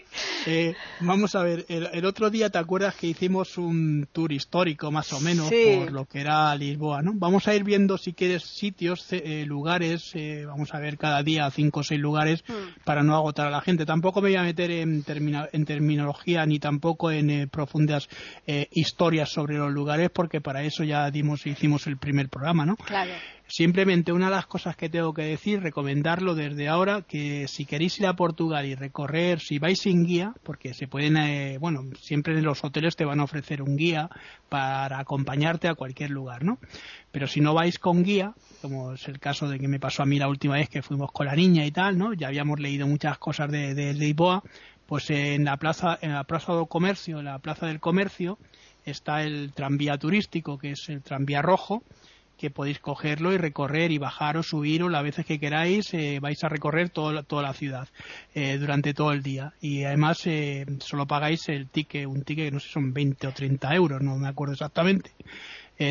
eh, vamos a ver, el, otro día te acuerdas que hicimos un tour histórico más o menos por lo que era Lisboa, ¿no? Vamos a ir viendo si quieres sitios, eh, lugares, vamos a ver cada día cinco o seis lugares hmm. para no agotar a la gente. Tampoco me voy a meter en en, terminología ni tampoco en eh, profundas eh, historias sobre los lugares porque para eso ya dimos hicimos el primer programa, ¿no? Claro. Simplemente una de las cosas que tengo que decir, recomendarlo desde ahora, que si queréis ir a Portugal y recorrer, si vais sin guía, porque se pueden, eh, bueno, siempre en los hoteles te van a ofrecer un guía para acompañarte a cualquier lugar, ¿no? Pero si no vais con guía, como es el caso de que me pasó a mí la última vez que fuimos con la niña y tal, ¿no? Ya habíamos leído muchas cosas de, de, de pues en la plaza, en la plaza del comercio, en la plaza del comercio, está el tranvía turístico, que es el tranvía rojo, que podéis cogerlo y recorrer y bajar o subir o las veces que queráis eh, vais a recorrer toda la ciudad eh, durante todo el día. Y además eh, solo pagáis el ticket un ticket que no sé son 20 o 30 euros no me acuerdo exactamente.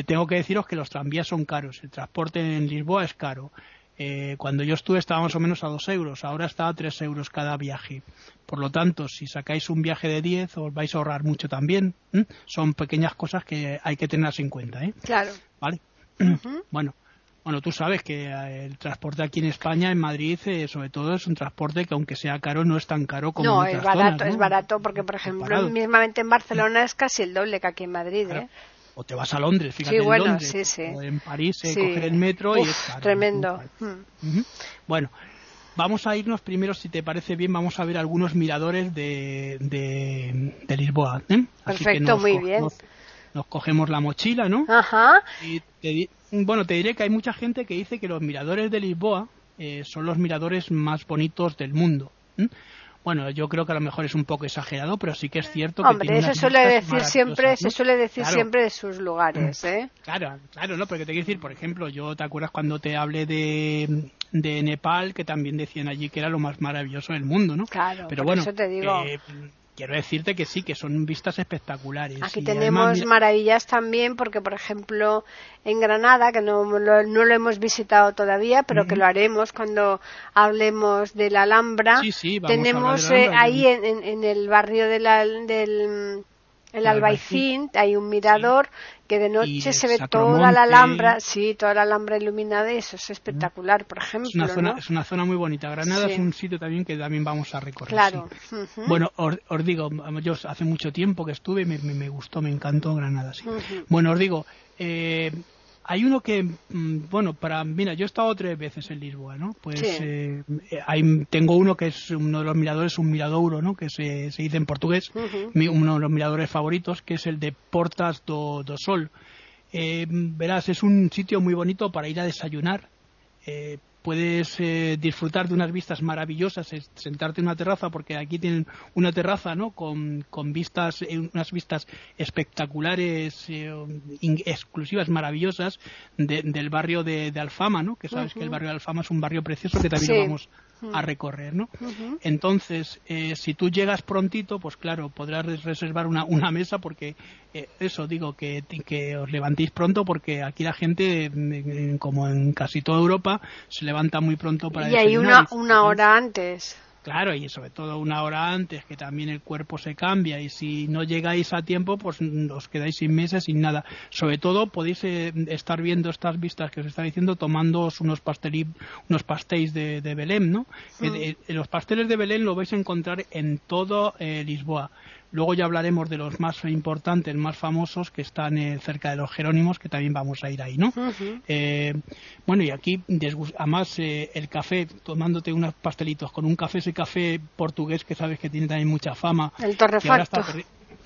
Tengo que deciros que los tranvías son caros el transporte en Lisboa es caro cuando yo estuve estaba más o menos a 2 euros, ahora está a 3 euros cada viaje. Por lo tanto, si sacáis un viaje de 10, os vais a ahorrar mucho también. Son pequeñas cosas que hay que tenerlas en cuenta. ¿eh? Claro. ¿Vale? Bueno, bueno, tú sabes que eh, el transporte aquí en España, en Madrid, eh, sobre todo es un transporte que aunque sea caro no es tan caro como no, en es barato, es barato porque por ejemplo, mismamente en Barcelona es casi el doble que aquí en Madrid, ¿eh? O te vas a Londres, fíjate sí, bueno, en Londres, sí, sí. o en París, eh, coger el metro y es caro. Tremendo. Mm. Bueno, vamos a irnos primero, si te parece bien, vamos a ver algunos miradores de, de, Lisboa. Perfecto, muy bien nos cogemos la mochila, ¿no? Ajá. Y bueno, te diré que hay mucha gente que dice que los miradores de Lisboa eh, son los miradores más bonitos del mundo. Bueno, yo creo que a lo mejor es un poco exagerado, pero sí que es cierto que Hombre, eso suele decir siempre, se suele decir siempre de sus lugares, ¿eh? Claro, claro, no, porque te quiero decir, por ejemplo, yo te acuerdas cuando te hablé de, de Nepal, que también decían allí que era lo más maravilloso del mundo, ¿no? Claro, pero bueno, eso te digo. Eh, quiero decirte que sí, que son vistas espectaculares. Aquí tenemos maravillas también, porque por ejemplo en Granada, que no lo, no lo hemos visitado todavía, pero que lo haremos cuando hablemos de la Alhambra, tenemos eh, ahí en, en, el barrio de la, del el Albaicín, hay un mirador que de noche se ve toda la Alhambra, sí, toda la Alhambra iluminada y eso es espectacular, por ejemplo. Es una, zona, es una zona muy bonita. Granada es un sitio también que también vamos a recorrer. Claro. Bueno, os, digo, yo hace mucho tiempo que estuve, me, me, gustó, me encantó Granada, sí. Bueno, os digo, eh, hay uno que, mm, bueno, para, mira, yo he estado tres veces en Lisboa, ¿no? Pues eh, tengo uno que es uno de los miradores, un miradouro, ¿no? Que se, se dice en portugués, uno de los miradores favoritos, que es el de Portas do, do Sol. Eh, verás, es un sitio muy bonito para ir a desayunar. Eh, puedes eh, disfrutar de unas vistas maravillosas, sentarte en una terraza, porque aquí tienen una terraza, ¿no? Con, con vistas, eh, unas vistas espectaculares, eh, exclusivas, maravillosas, del barrio de, Alfama, ¿no? Que sabes que el barrio de Alfama es un barrio precioso que también vamos a recorrer, ¿no? Entonces, eh, si tú llegas prontito, pues claro, podrás reservar una, una mesa porque eh, eso digo que, que os levantéis pronto porque aquí la gente, como en casi toda Europa, se levanta muy pronto para y hay una, una hora antes. Claro, y sobre todo una hora antes, que también el cuerpo se cambia y si no llegáis a tiempo, pues os quedáis sin meses, sin nada. Sobre todo podéis eh, estar viendo estas vistas que os está diciendo tomando unos, pastelí, unos pastéis de, Belén, ¿no? Eh, eh, los pasteles de Belén lo vais a encontrar en todo Lisboa. Luego ya hablaremos de los más importantes, más famosos que están eh, cerca de los Jerónimos, que también vamos a ir ahí, ¿no? Eh, bueno, y aquí, además, eh, el café, tomándote unos pastelitos con un café, ese café portugués que sabes que tiene también mucha fama. El torrefacto.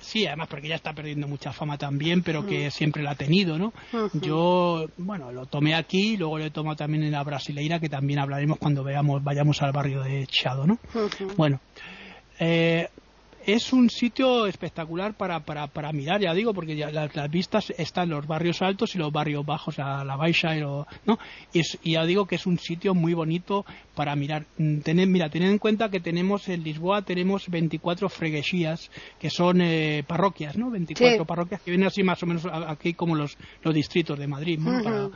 Sí, además porque ya está perdiendo mucha fama también, pero que siempre la ha tenido, ¿no? Yo, bueno, lo tomé aquí, luego lo he tomado también en la brasileira, que también hablaremos cuando veamos, vayamos al barrio de Chado, ¿no? Bueno, eh, es un sitio espectacular para, para, para mirar, ya digo, porque ya las, vistas están los barrios altos y los barrios bajos, a la Baixa y ¿no? Y, ya digo que es un sitio muy bonito para mirar. Mm, mira, tened en cuenta que tenemos en Lisboa tenemos 24 freguesías, que son eh, parroquias, ¿no? 24 parroquias que vienen así más o menos aquí como los, los distritos de Madrid, ¿no?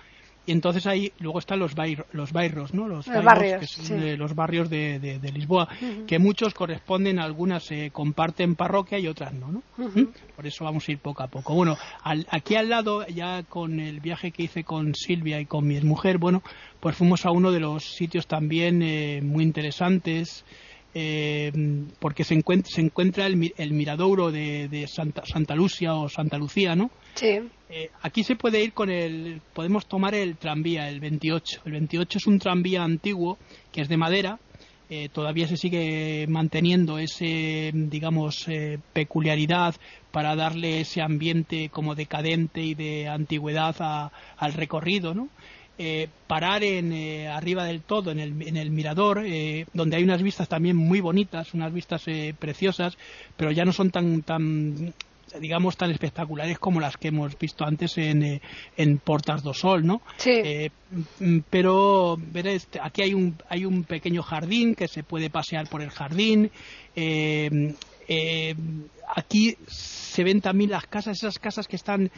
Y entonces ahí luego están los, los barrios, ¿no? Los, barrios, que son los barrios de, de, Lisboa, que muchos corresponden, algunas se comparten parroquia y otras no, ¿no? ¿Mm? Por eso vamos a ir poco a poco. Bueno, aquí al lado, ya con el viaje que hice con Silvia y con mi mujer, bueno, pues fuimos a uno de los sitios también eh, muy interesantes, eh, porque se encuentra, se encuentra el, el miradouro de, de Santa, Santa, Lucia o Santa Lucía, ¿no? Sí. Eh, aquí se puede ir con el, podemos tomar el tranvía, el 28. El 28 es un tranvía antiguo que es de madera. Eh, todavía se sigue manteniendo ese, digamos, eh, peculiaridad para darle ese ambiente como decadente y de antigüedad al recorrido, ¿no? Parar en arriba del todo en el, en el mirador donde hay unas vistas también muy bonitas unas vistas preciosas pero ya no son tan tan digamos, tan espectaculares como las que hemos visto antes en, eh, en Portas do Sol, ¿no? Sí. Eh, mm, pero veréis, aquí hay un, hay un pequeño jardín que se puede pasear por el jardín. Eh, aquí se ven también las casas, esas casas que están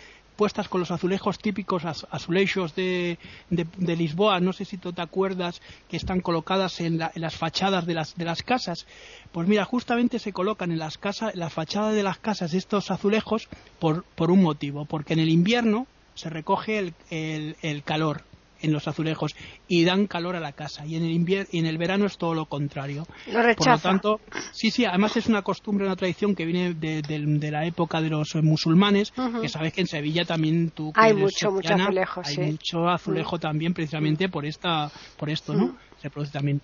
puestas con los azulejos típicos azulejos de, de, Lisboa, no sé si tú te acuerdas, que están colocadas en, las fachadas de las, de las casas. Pues mira, justamente se colocan en las, casas, en las fachadas de las casas estos azulejos por, por un motivo, porque en el invierno se recoge el, el, el calor en los azulejos y dan calor a la casa. Y en el invierno y en el verano es todo lo contrario. Lo Por lo tanto, sí, sí, además es una costumbre, una tradición que viene de, la época de los musulmanes, que sabes que en Sevilla también tú hay mucho, mucho azulejo, hay mucho azulejo también precisamente por esta, por esto, ¿no? Se produce también.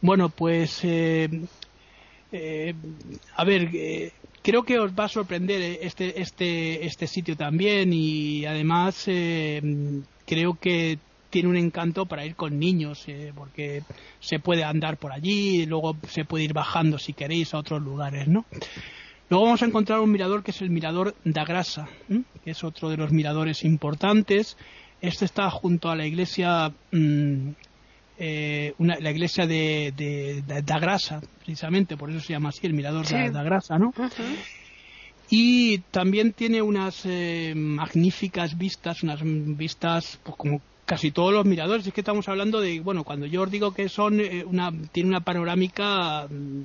Bueno, pues eh, eh, a ver, eh, creo que os va a sorprender este, este, este sitio también y además creo que tiene un encanto para ir con niños, eh, porque se puede andar por allí y luego se puede ir bajando si queréis a otros lugares, ¿no? Luego vamos a encontrar un mirador que es el mirador da Grasa, que es otro de los miradores importantes. Este está junto a la iglesia, mm, eh, la iglesia de, da Grasa, precisamente, por eso se llama así el mirador da, Grasa, ¿no? Y también tiene unas eh, magníficas vistas, unas vistas pues, como casi todos los miradores. Es que estamos hablando de, bueno, cuando yo os digo que son eh, una, tiene una panorámica mm,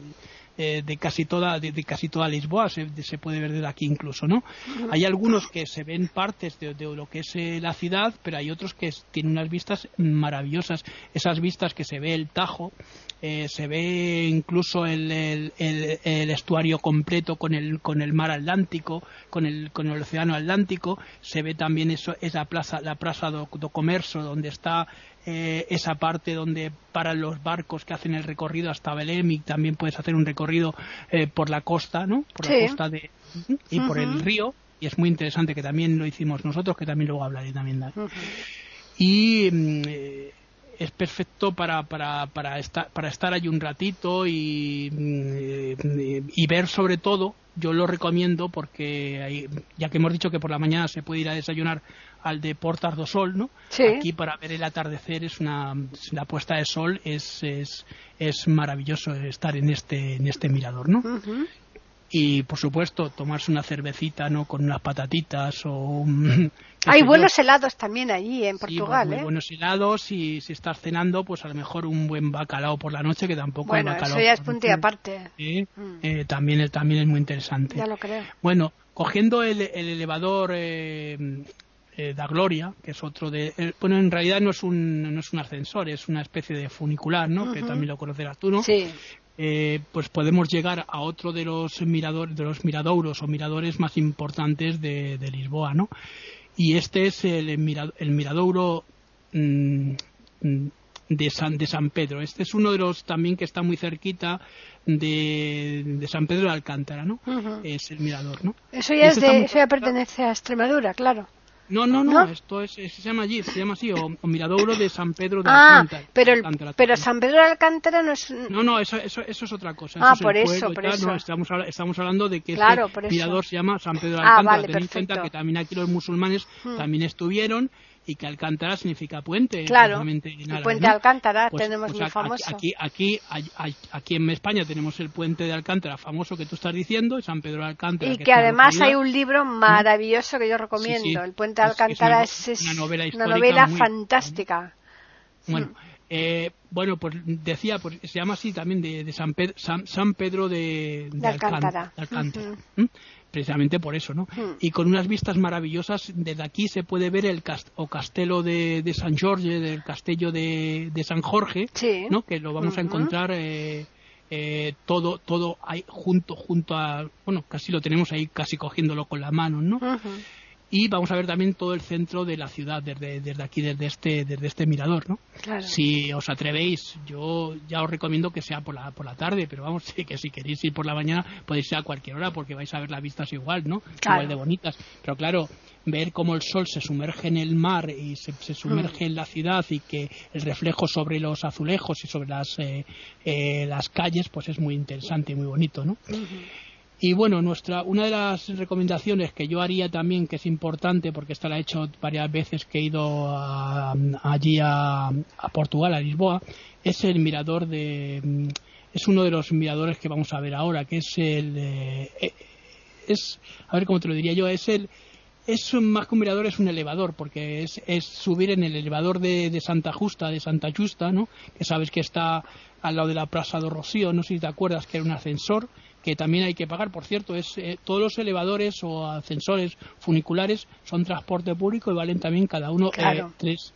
eh, de casi toda de, casi toda Lisboa se, puede ver desde aquí incluso no hay algunos que se ven partes de, lo que es eh, la ciudad pero hay otros que tienen unas vistas maravillosas. Esas vistas que se ve el Tajo eh, se ve incluso el, el, estuario completo con el, con el mar Atlántico, con el, con el océano Atlántico, se ve también eso, esa plaza, la plaza do, do Comercio, donde está eh, esa parte donde paran los barcos que hacen el recorrido hasta Belém y también puedes hacer un recorrido eh, por la costa, ¿no? Por la costa de, y por el río, y es muy interesante que también lo hicimos nosotros, que también luego hablaré también de Y mm, es perfecto para, para, para, estar, para estar allí un ratito y, mm, y, ver sobre todo, yo lo recomiendo porque ya que hemos dicho que por la mañana se puede ir a desayunar al de Portas do Sol, ¿no? Aquí para ver el atardecer es una la puesta de sol es, es, es maravilloso estar en este en este mirador, ¿no? Y por supuesto tomarse una cervecita no con unas patatitas o hay buenos helados también allí en Portugal sí, ¿eh? buenos helados y si estás cenando pues a lo mejor un buen bacalao por la noche que tampoco bueno eso ya es punto y aparte mm. eh, también también es muy interesante ya lo creo bueno cogiendo el, elevador eh, eh, da Gloria, que es otro de... Eh, bueno, en realidad no es, un, no es un ascensor, es una especie de funicular, ¿no? Que también lo conocerás tú, ¿no? Sí. Eh, pues podemos llegar a otro de los miradores, de los miradouros o miradores más importantes de, Lisboa, ¿no? Y este es el, el miradouro mm, de San, de San Pedro. Este es uno de los también que está muy cerquita de, San Pedro de Alcántara, ¿no? Es el mirador, ¿no? Eso ya, es de, eso ya pertenece a Extremadura, claro. No, no, no, esto es, se llama allí, se llama así, o, Miradouro de San Pedro de ah, Alcántara. Pero, pero San Pedro de Alcántara no es... No, no, eso, eso, eso es otra cosa. Ah, por eso, por eso. No, estamos, estamos hablando de que este mirador se llama San Pedro de ah, Alcántara. Ah, Ten en cuenta que también aquí los musulmanes hmm. también estuvieron y que Alcántara significa puente. Claro, el puente de Alcántara pues, tenemos pues muy famoso. Aquí, aquí, aquí, en España tenemos el puente de Alcántara famoso que tú estás diciendo, San Pedro de Alcántara. Y que, además hay un libro maravilloso que yo recomiendo. El puente de Alcántara es, una, novela, fantástica. Bueno, mm. eh, bueno, pues decía, pues se llama así también de, San, Pedro, San, Pedro de, Alcántara precisamente por eso, ¿no? Hmm. Y con unas vistas maravillosas, desde aquí se puede ver el o castelo de, San Jorge, del castillo de, San Jorge, ¿no? Que lo vamos a encontrar eh, eh, todo todo ahí junto junto a, bueno, casi lo tenemos ahí casi cogiéndolo con la mano, ¿no? Y vamos a ver también todo el centro de la ciudad desde, desde aquí, desde este, desde este mirador, ¿no? Si os atrevéis, yo ya os recomiendo que sea por la, por la tarde, pero vamos, sí, que si queréis ir por la mañana podéis ir a cualquier hora porque vais a ver las vistas igual, ¿no? Igual de bonitas. Pero claro, ver cómo el sol se sumerge en el mar y se, sumerge en la ciudad y que el reflejo sobre los azulejos y sobre las, eh, eh, las calles, pues es muy interesante y muy bonito, ¿no? Y bueno, nuestra, una de las recomendaciones que yo haría también, que es importante, porque esta la he hecho varias veces que he ido allí a, Portugal, a Lisboa, es el mirador de. Es uno de los miradores que vamos a ver ahora, que es el. Eh, es, a ver cómo te lo diría yo, es el. Es más que un mirador, es un elevador, porque es, es subir en el elevador de, de, Santa Justa, de Santa Justa, ¿no? Que sabes que está al lado de la Plaza de Rocío, no sé si te acuerdas que era un ascensor, que también hay que pagar. Por cierto, es eh, todos los elevadores o ascensores funiculares son transporte público y valen también cada uno eh,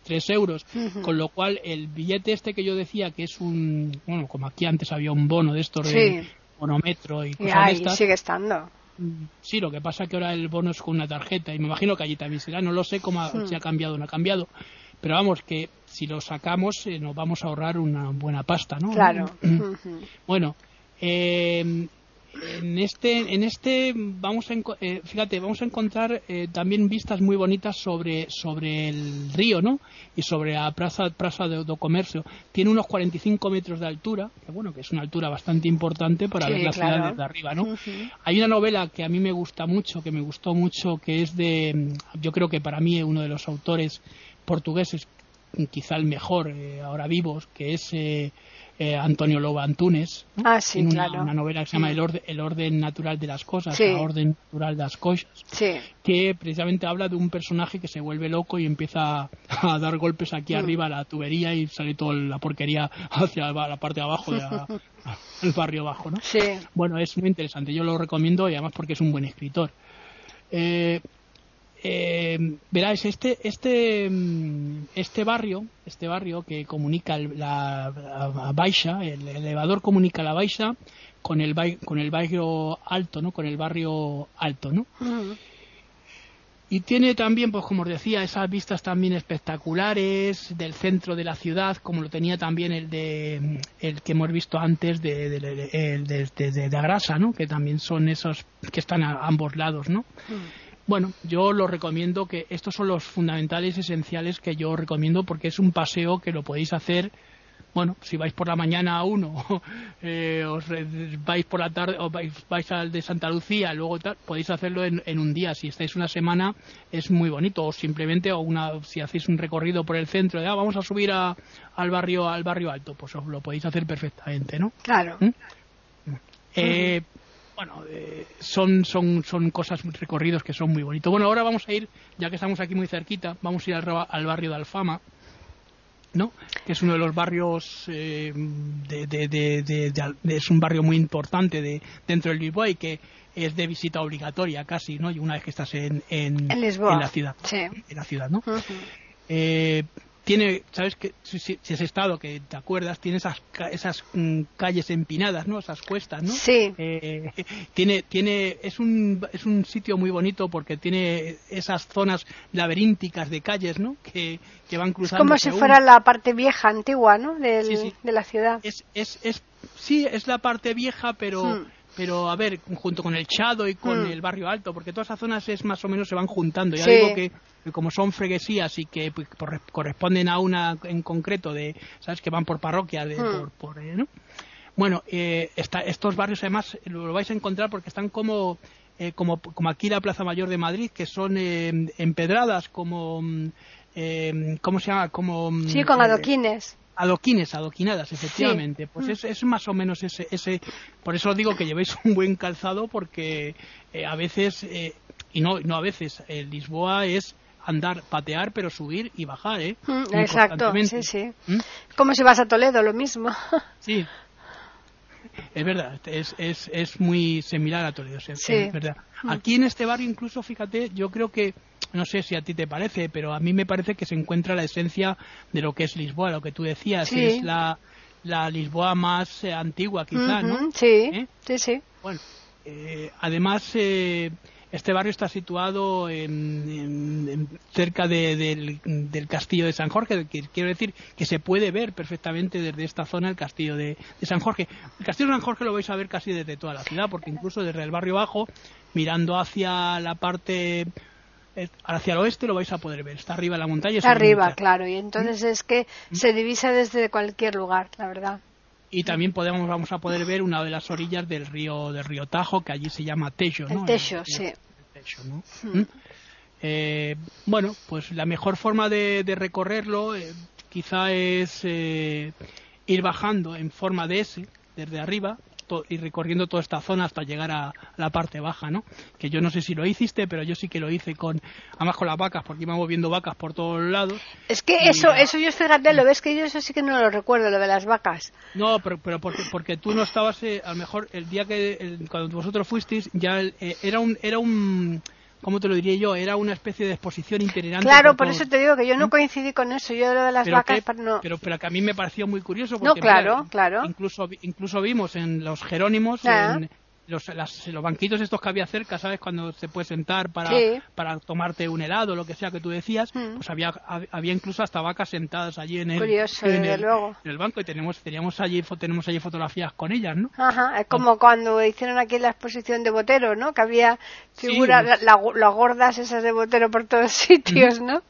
tres, euros. Con lo cual, el billete este que yo decía que es un, bueno, como aquí antes había un bono de estos de bonometro y cosas sigue estando. Mm, sí, lo que pasa es que ahora el bono es con una tarjeta y me imagino que allí también será. No lo sé cómo si ha cambiado o no ha cambiado. Pero vamos, que si lo sacamos eh, nos vamos a ahorrar una buena pasta, ¿no? Claro. bueno, eh, en este, en este vamos a, eh, fíjate, vamos a encontrar eh, también vistas muy bonitas sobre, sobre el río, ¿no? Y sobre la plaza, plaza de, comercio. Tiene unos 45 metros de altura, que bueno, que es una altura bastante importante para ver la ciudad desde arriba, ¿no? Hay una novela que a mí me gusta mucho, que me gustó mucho, que es de, yo creo que para mí uno de los autores portugueses, quizá el mejor eh, ahora vivos, que es eh, Antonio Loba Antunes, ah, una, novela que se llama el, orden, el orden natural de las cosas, el orden natural de las cosas, que precisamente habla de un personaje que se vuelve loco y empieza a, dar golpes aquí mm. arriba a la tubería y sale toda la porquería hacia la parte de abajo del barrio bajo, ¿no? Bueno, es muy interesante, yo lo recomiendo y además porque es un buen escritor. Eh, eh, verás, este, este, mm, este barrio, este barrio que comunica la, Baixa, el elevador comunica la Baixa con el, con el barrio alto, ¿no? Con el barrio alto, ¿no? Y tiene también, pues como os decía, esas vistas también espectaculares del centro de la ciudad, como lo tenía también el de el que hemos visto antes de, de, de, Agrasa, ¿no? Que también son esos que están a ambos lados, ¿no? Bueno, yo lo recomiendo que estos son los fundamentales esenciales que yo recomiendo porque es un paseo que lo podéis hacer. Bueno, si vais por la mañana a uno, eh, os vais por la tarde o vais, al de Santa Lucía, luego podéis hacerlo en, un día. Si estáis una semana es muy bonito. O simplemente o una, si hacéis un recorrido por el centro, de, ah, vamos a subir al barrio al barrio alto, pues os lo podéis hacer perfectamente, ¿no? Claro. ¿Mm? Eh, bueno, eh, son, son, son cosas, recorridos que son muy bonitos. Bueno, ahora vamos a ir, ya que estamos aquí muy cerquita, vamos a ir al, barrio de Alfama, ¿no? Que es uno de los barrios, eh, de, de, de, es un barrio muy importante de, dentro del Lisboa y que es de visita obligatoria casi, ¿no? Y una vez que estás en, en, la ciudad, sí. en la ciudad, ¿no? Tiene, ¿sabes? que si, si, has estado, que te acuerdas, tiene esas, esas mm, calles empinadas, ¿no? Esas cuestas, ¿no? Sí. Eh, tiene, tiene, es un, es un sitio muy bonito porque tiene esas zonas laberínticas de calles, ¿no? Que, que van cruzando. Es como si fuera la parte vieja, antigua, ¿no? Del, De la ciudad. Es, es, es, sí, es la parte vieja, pero, hmm pero a ver, junto con el Chado y con hmm. el Barrio Alto, porque todas esas zonas es más o menos se van juntando. Ya digo que, como son freguesías y que pues, corresponden a una en concreto de, ¿sabes? Que van por parroquia, de, hmm. por, eh, ¿no? Bueno, eh, estos barrios además lo, vais a encontrar porque están como, eh, como, como aquí la Plaza Mayor de Madrid, que son empedradas como, ¿cómo se llama? Como, sí, con adoquines Adoquines, adoquinadas, efectivamente. Pues mm. es, más o menos ese, ese. Por eso digo que llevéis un buen calzado, porque eh, a veces, eh, y no, no a veces, el Lisboa es andar, patear, pero subir y bajar, ¿eh? Mm, exacto, sí, sí. ¿Mm? Como si vas a Toledo, lo mismo. sí. Es verdad, es, es, es muy similar a Toledo, es verdad. Aquí en este barrio, incluso, fíjate, yo creo que no sé si a ti te parece, pero a mí me parece que se encuentra la esencia de lo que es Lisboa, lo que tú decías, es la, la Lisboa más eh, antigua quizá, ¿no? Sí, ¿Eh? sí, sí. Bueno, eh, además este barrio está situado en, cerca del, castillo de San Jorge, que quiero decir que se puede ver perfectamente desde esta zona el castillo de, de, San Jorge. El castillo de San Jorge lo vais a ver casi desde toda la ciudad, porque incluso desde el barrio bajo, mirando hacia la parte hacia el oeste lo vais a poder ver. Está arriba en la montaña. Está arriba, claro. Y entonces es que se divisa desde cualquier lugar, la verdad. y también podemos vamos a poder ver una de las orillas del río del río Tajo que allí se llama Tejo ¿no? el Tejo sí. ¿Mm? eh, bueno pues la mejor forma de, recorrerlo eh, quizá es eh, ir bajando en forma de S desde arriba y recorriendo toda esta zona hasta llegar a la parte baja, ¿no? Que yo no sé si lo hiciste, pero yo sí que lo hice con, además con las vacas, porque íbamos viendo vacas por todos lados. Es que eso, eso yo fíjate, lo ves que yo eso sí que no lo recuerdo, lo de las vacas. No, pero, pero porque, porque tú no estabas, eh, a lo mejor el día que, cuando vosotros fuisteis, ya eh, era un, era un, ¿cómo te lo diría yo? Era una especie de exposición itinerante. Claro, por, eso te digo que yo no ¿Mm? coincidí con eso. Yo lo de las vacas. no... pero, pero que a mí me pareció muy curioso. Porque, no, claro, claro. Incluso, incluso vimos en los Jerónimos, ah. en, los, los banquitos estos que había cerca, ¿sabes? Cuando se puede sentar para, para tomarte un helado, lo que sea que tú decías, mm. pues había, había incluso hasta vacas sentadas allí en el, en, el banco y tenemos, teníamos allí, tenemos allí fotografías con ellas, ¿no? Ajá, es como cuando hicieron aquí la exposición de Botero, ¿no? Que había figuras, las gordas esas de Botero por todos sitios, ¿no?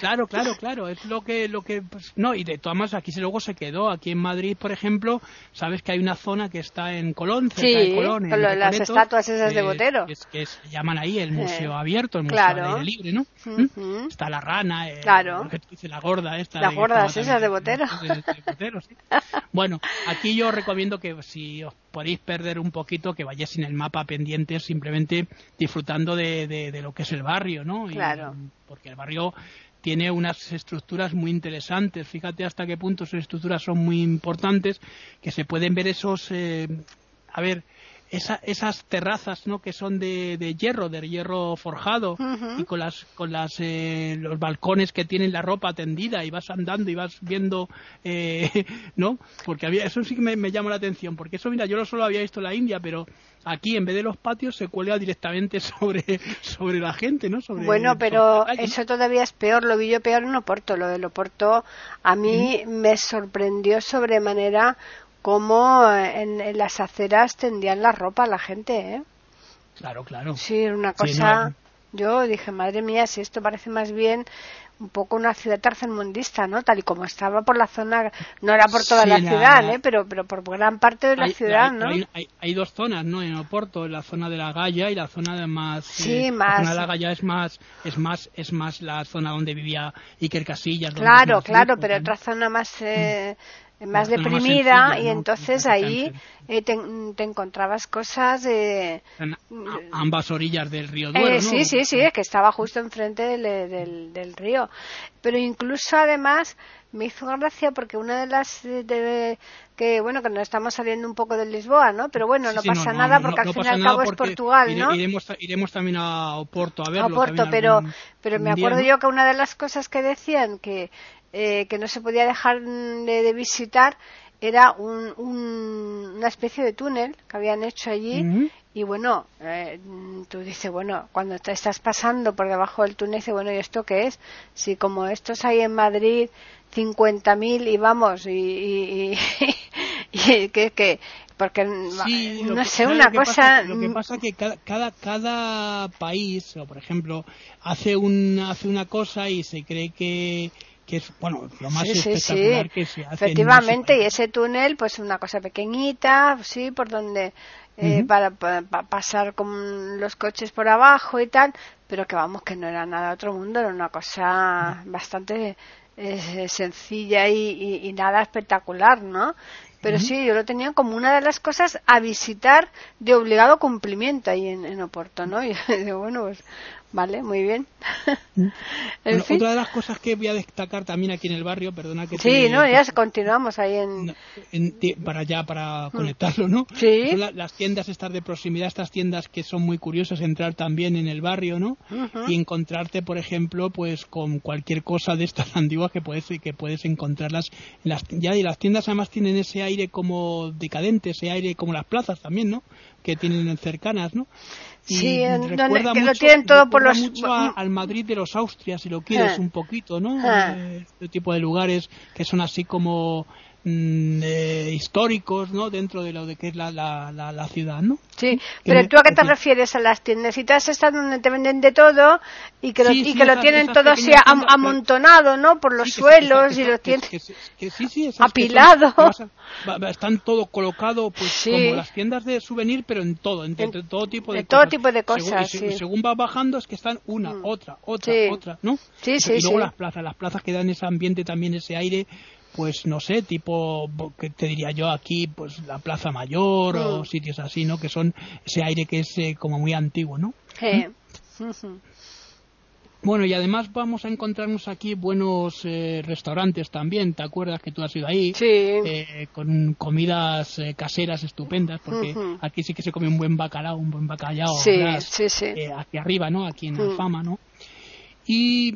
Claro, claro, claro, es lo que, lo que, pues, no, y de todas maneras aquí luego se quedó, aquí en Madrid, por ejemplo, sabes que hay una zona que está en Colón, cerca de Colón, las estatuas esas de Botero. Que, se llaman ahí el museo abierto, el museo claro. libre, ¿no? ¿Mm? Está la rana, claro. dice la gorda esta. Las gordas esas de Botero. bueno, aquí yo recomiendo que si os podéis perder un poquito, que vayáis en el mapa pendiente simplemente disfrutando de, de, lo que es el barrio, ¿no? claro. Porque el barrio tiene unas estructuras muy interesantes. Fíjate hasta qué punto sus estructuras son muy importantes, que se pueden ver esos, eh, a ver, esas terrazas ¿no? que son de, de hierro, de hierro forjado y con las con las eh, los balcones que tienen la ropa tendida y vas andando y vas viendo eh, ¿no? Porque había eso sí que me, me llama la atención porque eso mira yo no solo había visto en la India pero aquí en vez de los patios se cuelga directamente sobre sobre la gente ¿no? Sobre, bueno pero eso todavía es peor lo vi yo peor en Oporto lo de Oporto a mí me sorprendió sobremanera cómo en, las aceras tendían la ropa la gente, ¿eh? Claro, claro. Sí, una cosa. Yo dije, madre mía, si esto parece más bien un poco una ciudad tercermundista, ¿no? Tal y como estaba por la zona, no era por toda la, ciudad, ¿eh? Pero, pero por gran parte de la ciudad, ¿no? Hay, dos zonas, ¿no? En Oporto, la zona de la Galla y la zona de más. Sí, más. Eh, la zona de la Galla es más, es más, es más la zona donde vivía Iker Casillas. Claro, claro, pero otra zona más. Eh, más deprimida y entonces ahí eh, te, encontrabas cosas de ambas orillas del río Duero, eh, sí sí sí es que estaba justo enfrente del, del, río. Pero incluso además me hizo gracia porque una de las de, que bueno que nos estamos saliendo un poco de Lisboa no pero bueno no pasa nada porque al fin y al cabo es Portugal no iremos, iremos también a Oporto a verlo a Oporto pero pero me acuerdo yo que una de las cosas que decían que eh, que no se podía dejar de, visitar era un, una especie de túnel que habían hecho allí y bueno, eh, tú dices, bueno, cuando te estás pasando por debajo del túnel, dices, bueno, ¿y esto qué es? Si como estos hay en Madrid 50.000 y vamos, y, y, que, que, porque no sé, una cosa... lo que pasa es que cada, cada, cada país, o por ejemplo, hace, un, hace una cosa y se cree que que es bueno lo más espectacular que se hace efectivamente y ese túnel pues una cosa pequeñita sí por donde eh, para, pasar con los coches por abajo y tal pero que vamos que no era nada otro mundo era una cosa bastante eh, sencilla y, nada espectacular no pero sí, yo lo tenía como una de las cosas a visitar de obligado cumplimiento ahí en, en Oporto, ¿no? Y digo, bueno, pues Vale, muy bien. Mm. Otra de las cosas que voy a destacar también aquí en el barrio, perdona que Sí, no, ya continuamos ahí en... para ya, para mm. conectarlo, ¿no? Sí. Son las tiendas estas de proximidad, estas tiendas que son muy curiosas, entrar también en el barrio, ¿no? Y encontrarte, por ejemplo, pues con cualquier cosa de estas antiguas que puedes, que puedes encontrarlas en las, ya y las tiendas además tienen ese aire como decadente, ese aire como las plazas también, ¿no? Que tienen cercanas, ¿no? Sí, recuerda mucho, lo tienen todo por los... mucho al Madrid de los Austrias, si lo quieres, ah. un poquito, ¿no? Ah. Eh, este tipo de lugares que son así como mm, eh, históricos, ¿no? Dentro de lo de que es la, la, la, ciudad, ¿no? Sí, pero ¿tú a qué te refieres? ¿A las tiendecitas estas donde te venden de todo y que lo, y que lo tienen todo así amontonado, ¿no? Por los suelos y lo tienen apilado. están todo colocado, pues como las tiendas de souvenir, pero en todo, en, todo tipo de, todo tipo de cosas. Según, según va bajando es que están una, mm. otra, otra, otra, ¿no? Sí, sí, y luego las plazas, las plazas que dan ese ambiente también, ese aire pues no sé, tipo, que te diría yo aquí, pues la Plaza Mayor o mm. sitios así, ¿no? Que son ese aire que es eh, como muy antiguo, ¿no? ¿Mm? Bueno, y además vamos a encontrarnos aquí buenos eh, restaurantes también. ¿Te acuerdas que tú has ido ahí? Sí. Eh, con comidas caseras estupendas, porque aquí sí que se come un buen bacalao, un buen bacalao. Sí, sí, sí. aquí arriba, ¿no? Aquí en Alfama, ¿no? Y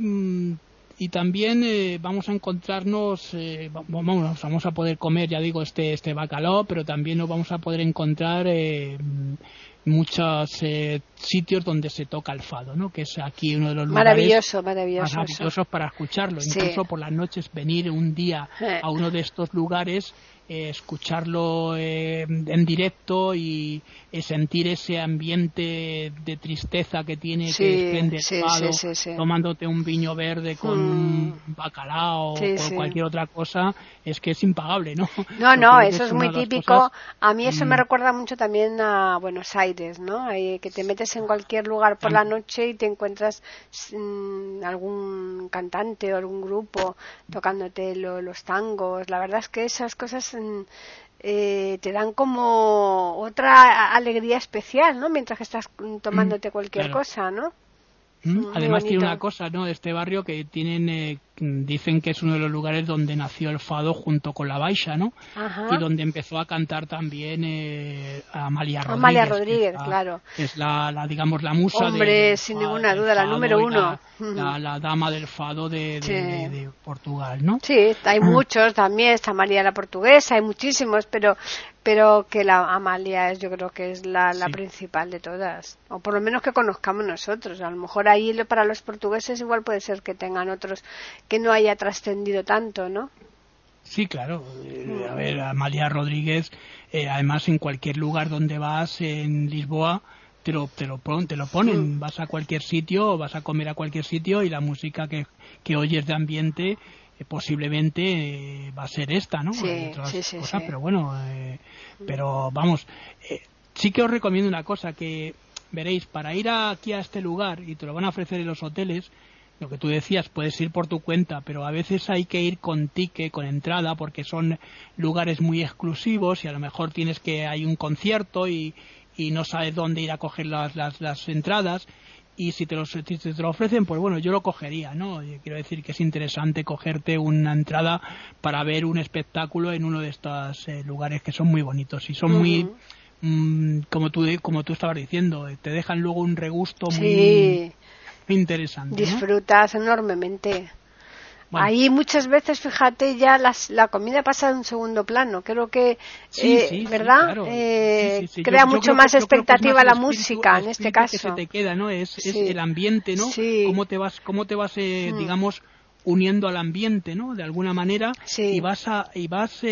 y también eh, vamos a encontrarnos, eh, vamos, vamos a poder comer, ya digo, este, este bacalao, pero también nos vamos a poder encontrar eh, muchos eh, sitios donde se toca el fado, ¿no? Que es aquí uno de los lugares maravilloso, maravilloso, maravillosos para escucharlo. Incluso por las noches venir un día a uno de estos lugares eh, escucharlo eh, en directo y eh, sentir ese ambiente de tristeza que tiene que desprende el tomándote un viño verde con un mm. bacalao o con cualquier otra cosa, es que es impagable, ¿no? No, no, eso es, muy típico. A mí eso me mm. recuerda mucho también a Buenos Aires, ¿no? que te metes en cualquier lugar por la noche y te encuentras mm, algún cantante o algún grupo tocándote los tangos. La verdad es que esas cosas eh, te dan como otra alegría especial, ¿no? Mientras que estás tomándote cualquier cosa, ¿no? Mm, además tiene una cosa, ¿no? Este barrio que tienen, eh, dicen que es uno de los lugares donde nació el fado junto con la Baixa, ¿no? Y donde empezó a cantar también eh, Amalia Rodríguez. Amalia Rodríguez, claro. Es la, digamos, la musa Hombre, sin ninguna duda, la número uno. La, dama del fado de, Portugal, ¿no? Sí, hay muchos también, está María la portuguesa, hay muchísimos, pero pero que la Amalia es yo creo que es la, la principal de todas o por lo menos que conozcamos nosotros a lo mejor ahí para los portugueses igual puede ser que tengan otros que no haya trascendido tanto no Sí, claro. Eh, a ver, Amalia Rodríguez, eh, además en cualquier lugar donde vas en Lisboa, te lo, te lo, te lo ponen. Mm. Vas a cualquier sitio, vas a comer a cualquier sitio y la música que, que oyes de ambiente posiblemente eh, va a ser esta, ¿no? Sí, sí, sí, Pero bueno, eh, pero vamos, sí que os recomiendo una cosa que veréis, para ir aquí a este lugar y te lo van a ofrecer en los hoteles, lo que tú decías, puedes ir por tu cuenta, pero a veces hay que ir con ticket, con entrada, porque son lugares muy exclusivos y a lo mejor tienes que hay un concierto y, y no sabes dónde ir a coger las, las, las entradas y si te, lo, te lo ofrecen, pues bueno, yo lo cogería, ¿no? quiero decir que es interesante cogerte una entrada para ver un espectáculo en uno de estos eh, lugares que son muy bonitos y son muy, mm, como, tú, como tú estabas diciendo, te dejan luego un regusto muy interesante. Disfrutas enormemente. Ahí muchas veces, fíjate, ya la comida pasa en un segundo plano. Creo que, eh, ¿verdad? Eh, crea mucho más expectativa la música en este caso. que se te queda, ¿no? Es, el ambiente, ¿no? Cómo te vas, cómo te vas, eh, mm. digamos, uniendo al ambiente, ¿no? De alguna manera y vas a, y vas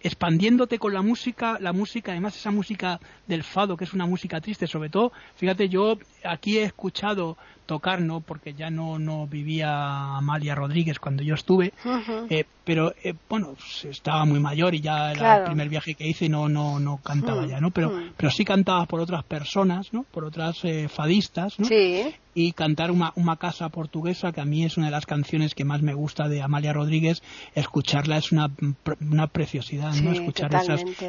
expandiéndote con la música, la música, además esa música del fado, que es una música triste, sobre todo, fíjate, yo aquí he escuchado tocar, ¿no? Porque ya no, no vivía Amalia Rodríguez cuando yo estuve, eh, pero eh, bueno, estaba muy mayor y ya era el primer viaje que hice no, no, no cantaba ya, ¿no? Pero, pero sí cantaba por otras personas, ¿no? Por otras eh, fadistas, ¿no? Sí y cantar una, una casa portuguesa, que a mí es una de las canciones que más me gusta de Amalia Rodríguez, escucharla es una, una preciosidad, ¿no? Escuchar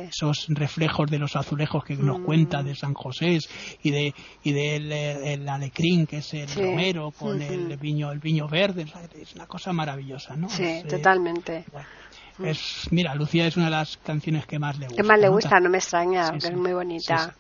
esos reflejos de los azulejos que nos mm. cuenta de San José y de y del el alecrín, que es el romero, con el viño el viño verde, es una cosa maravillosa, ¿no? Sí, eh, totalmente. Mm. es, mira, Lucía es una de las canciones que más le gusta. Que más le gusta, no, me extraña, es muy bonita.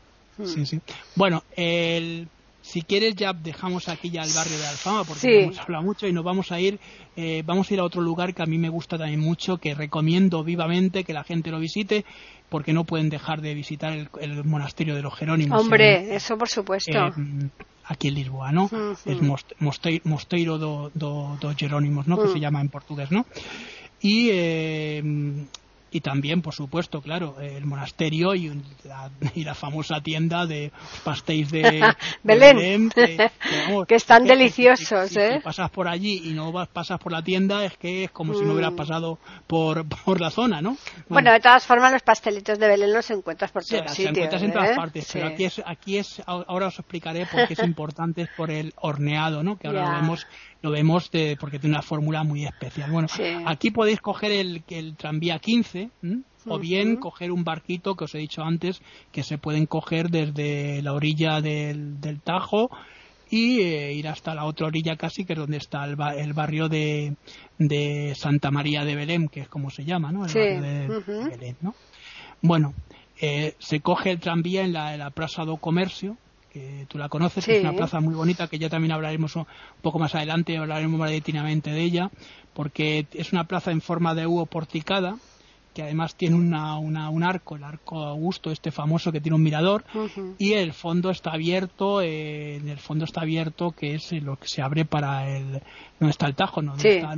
Sí, sí. Bueno, el si quieres ya dejamos aquí ya el barrio de Alfama porque hemos hablado mucho y nos vamos a ir eh, vamos a ir a otro lugar que a mí me gusta también mucho que recomiendo vivamente que la gente lo visite porque no pueden dejar de visitar el, monasterio de los Jerónimos hombre eso por supuesto. eh, aquí en Lisboa no es Mosteiro, do, do, Jerónimos no que se llama en portugués no Y eh, y también, por supuesto, claro, el monasterio y la, y la famosa tienda de pastéis de, Belén, que, están deliciosos. Si, ¿eh? pasas por allí y no vas, pasas por la tienda, es que es como si no hubieras mm. pasado por, por la zona, ¿no? Bueno, de todas formas, los pastelitos de Belén los encuentras por todos sí, encuentras en todas ¿eh? partes, pero aquí es, aquí es, ahora os explicaré por qué es importante por el horneado, ¿no? Que ahora lo vemos lo vemos de, porque tiene una fórmula muy especial. Bueno, aquí podéis coger el, el tranvía 15 o bien coger un barquito que os he dicho antes que se pueden coger desde la orilla del, del Tajo y eh, ir hasta la otra orilla casi, que es donde está el, el barrio de, de, Santa María de Belén, que es como se llama, ¿no? El barrio de, Belén, ¿no? Bueno, eh, se coge el tranvía en la, en la Plaza do Comercio, que tú la conoces, que es una plaza muy bonita, que ya también hablaremos un poco más adelante, hablaremos más detenidamente de ella, porque es una plaza en forma de U porticada, que además tiene una, un arco, el arco Augusto, este famoso que tiene un mirador, y el fondo está abierto, eh, en el fondo está abierto, que es lo que se abre para el, no está el Tajo, ¿no?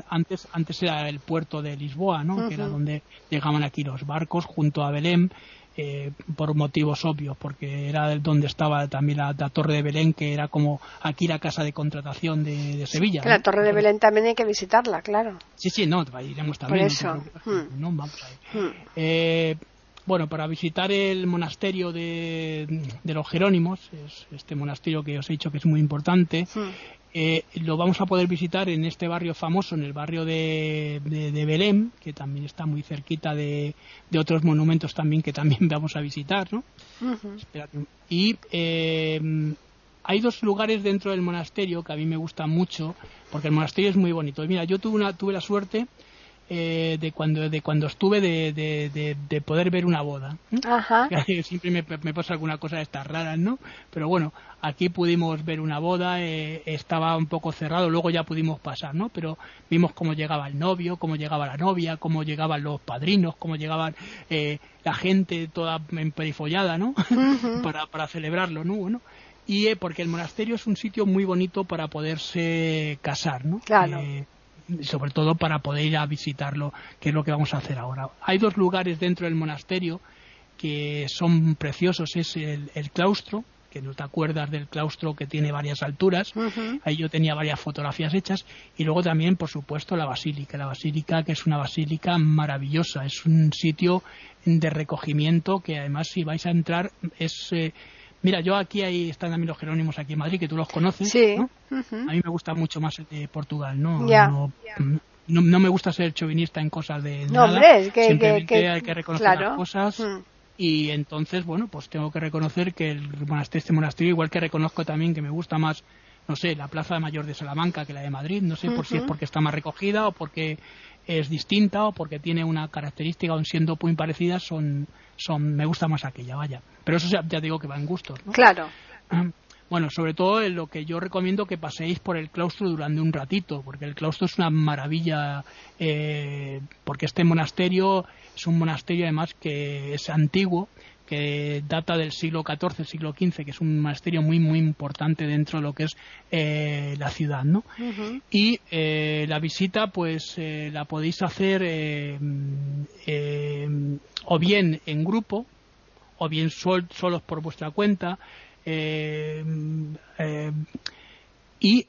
antes, antes era el puerto de Lisboa, ¿no? Que era donde llegaban aquí los barcos junto a Belém, eh, por motivos obvios, porque era donde estaba también la, Torre de Belén, que era como aquí la casa de contratación de, Sevilla. La Torre de Belén también hay que visitarla, claro. Sí, sí, no, iremos también. Por eso. No, vamos a ir. Hmm. Eh, bueno, para visitar el monasterio de, los Jerónimos, es este monasterio que os he dicho que es muy importante, hmm. Eh, lo vamos a poder visitar en este barrio famoso, en el barrio de, de, Belém, que también está muy cerquita de, otros monumentos también que también vamos a visitar, ¿no? Y eh, hay dos lugares dentro del monasterio que a mí me gustan mucho, porque el monasterio es muy bonito. Mira, yo tuve, una, tuve la suerte eh, de cuando de cuando estuve de, de, de, poder ver una boda. Ajá. Siempre me, me, pasa alguna cosa de estas raras, ¿no? Pero bueno, aquí pudimos ver una boda, eh, estaba un poco cerrado, luego ya pudimos pasar, ¿no? Pero vimos cómo llegaba el novio, cómo llegaba la novia, cómo llegaban los padrinos, cómo llegaban eh, la gente toda emperifollada, ¿no? para, para celebrarlo, ¿no? Bueno, y eh, porque el monasterio es un sitio muy bonito para poderse casar, ¿no? Claro sobre todo para poder ir a visitarlo, que es lo que vamos a hacer ahora. Hay dos lugares dentro del monasterio que son preciosos, es el, claustro, que no te acuerdas del claustro que tiene varias alturas, ahí yo tenía varias fotografías hechas, y luego también, por supuesto, la basílica, la basílica que es una basílica maravillosa, es un sitio de recogimiento que además si vais a entrar es... Eh, Mira, yo aquí ahí están también los Jerónimos aquí en Madrid, que tú los conoces. Sí. A mí me gusta mucho más el de Portugal, ¿no? No, no, me gusta ser chauvinista en cosas de no, Hombre, es que, Simplemente hay que reconocer las cosas. Y entonces, bueno, pues tengo que reconocer que el monasterio, este monasterio, igual que reconozco también que me gusta más, no sé, la Plaza Mayor de Salamanca que la de Madrid, no sé por si es porque está más recogida o porque es distinta o porque tiene una característica, aun siendo muy parecidas, son, son, me gusta más aquella, vaya. Pero eso ya, digo que va en gustos, ¿no? Claro. Bueno, sobre todo lo que yo recomiendo que paséis por el claustro durante un ratito, porque el claustro es una maravilla, eh, porque este monasterio es un monasterio además que es antiguo, que data del siglo XIV, siglo XV, que es un monasterio muy, muy importante dentro de lo que es eh, la ciudad, ¿no? Y eh, la visita, pues, la podéis hacer o bien en grupo, o bien solos por vuestra cuenta. Eh, eh, y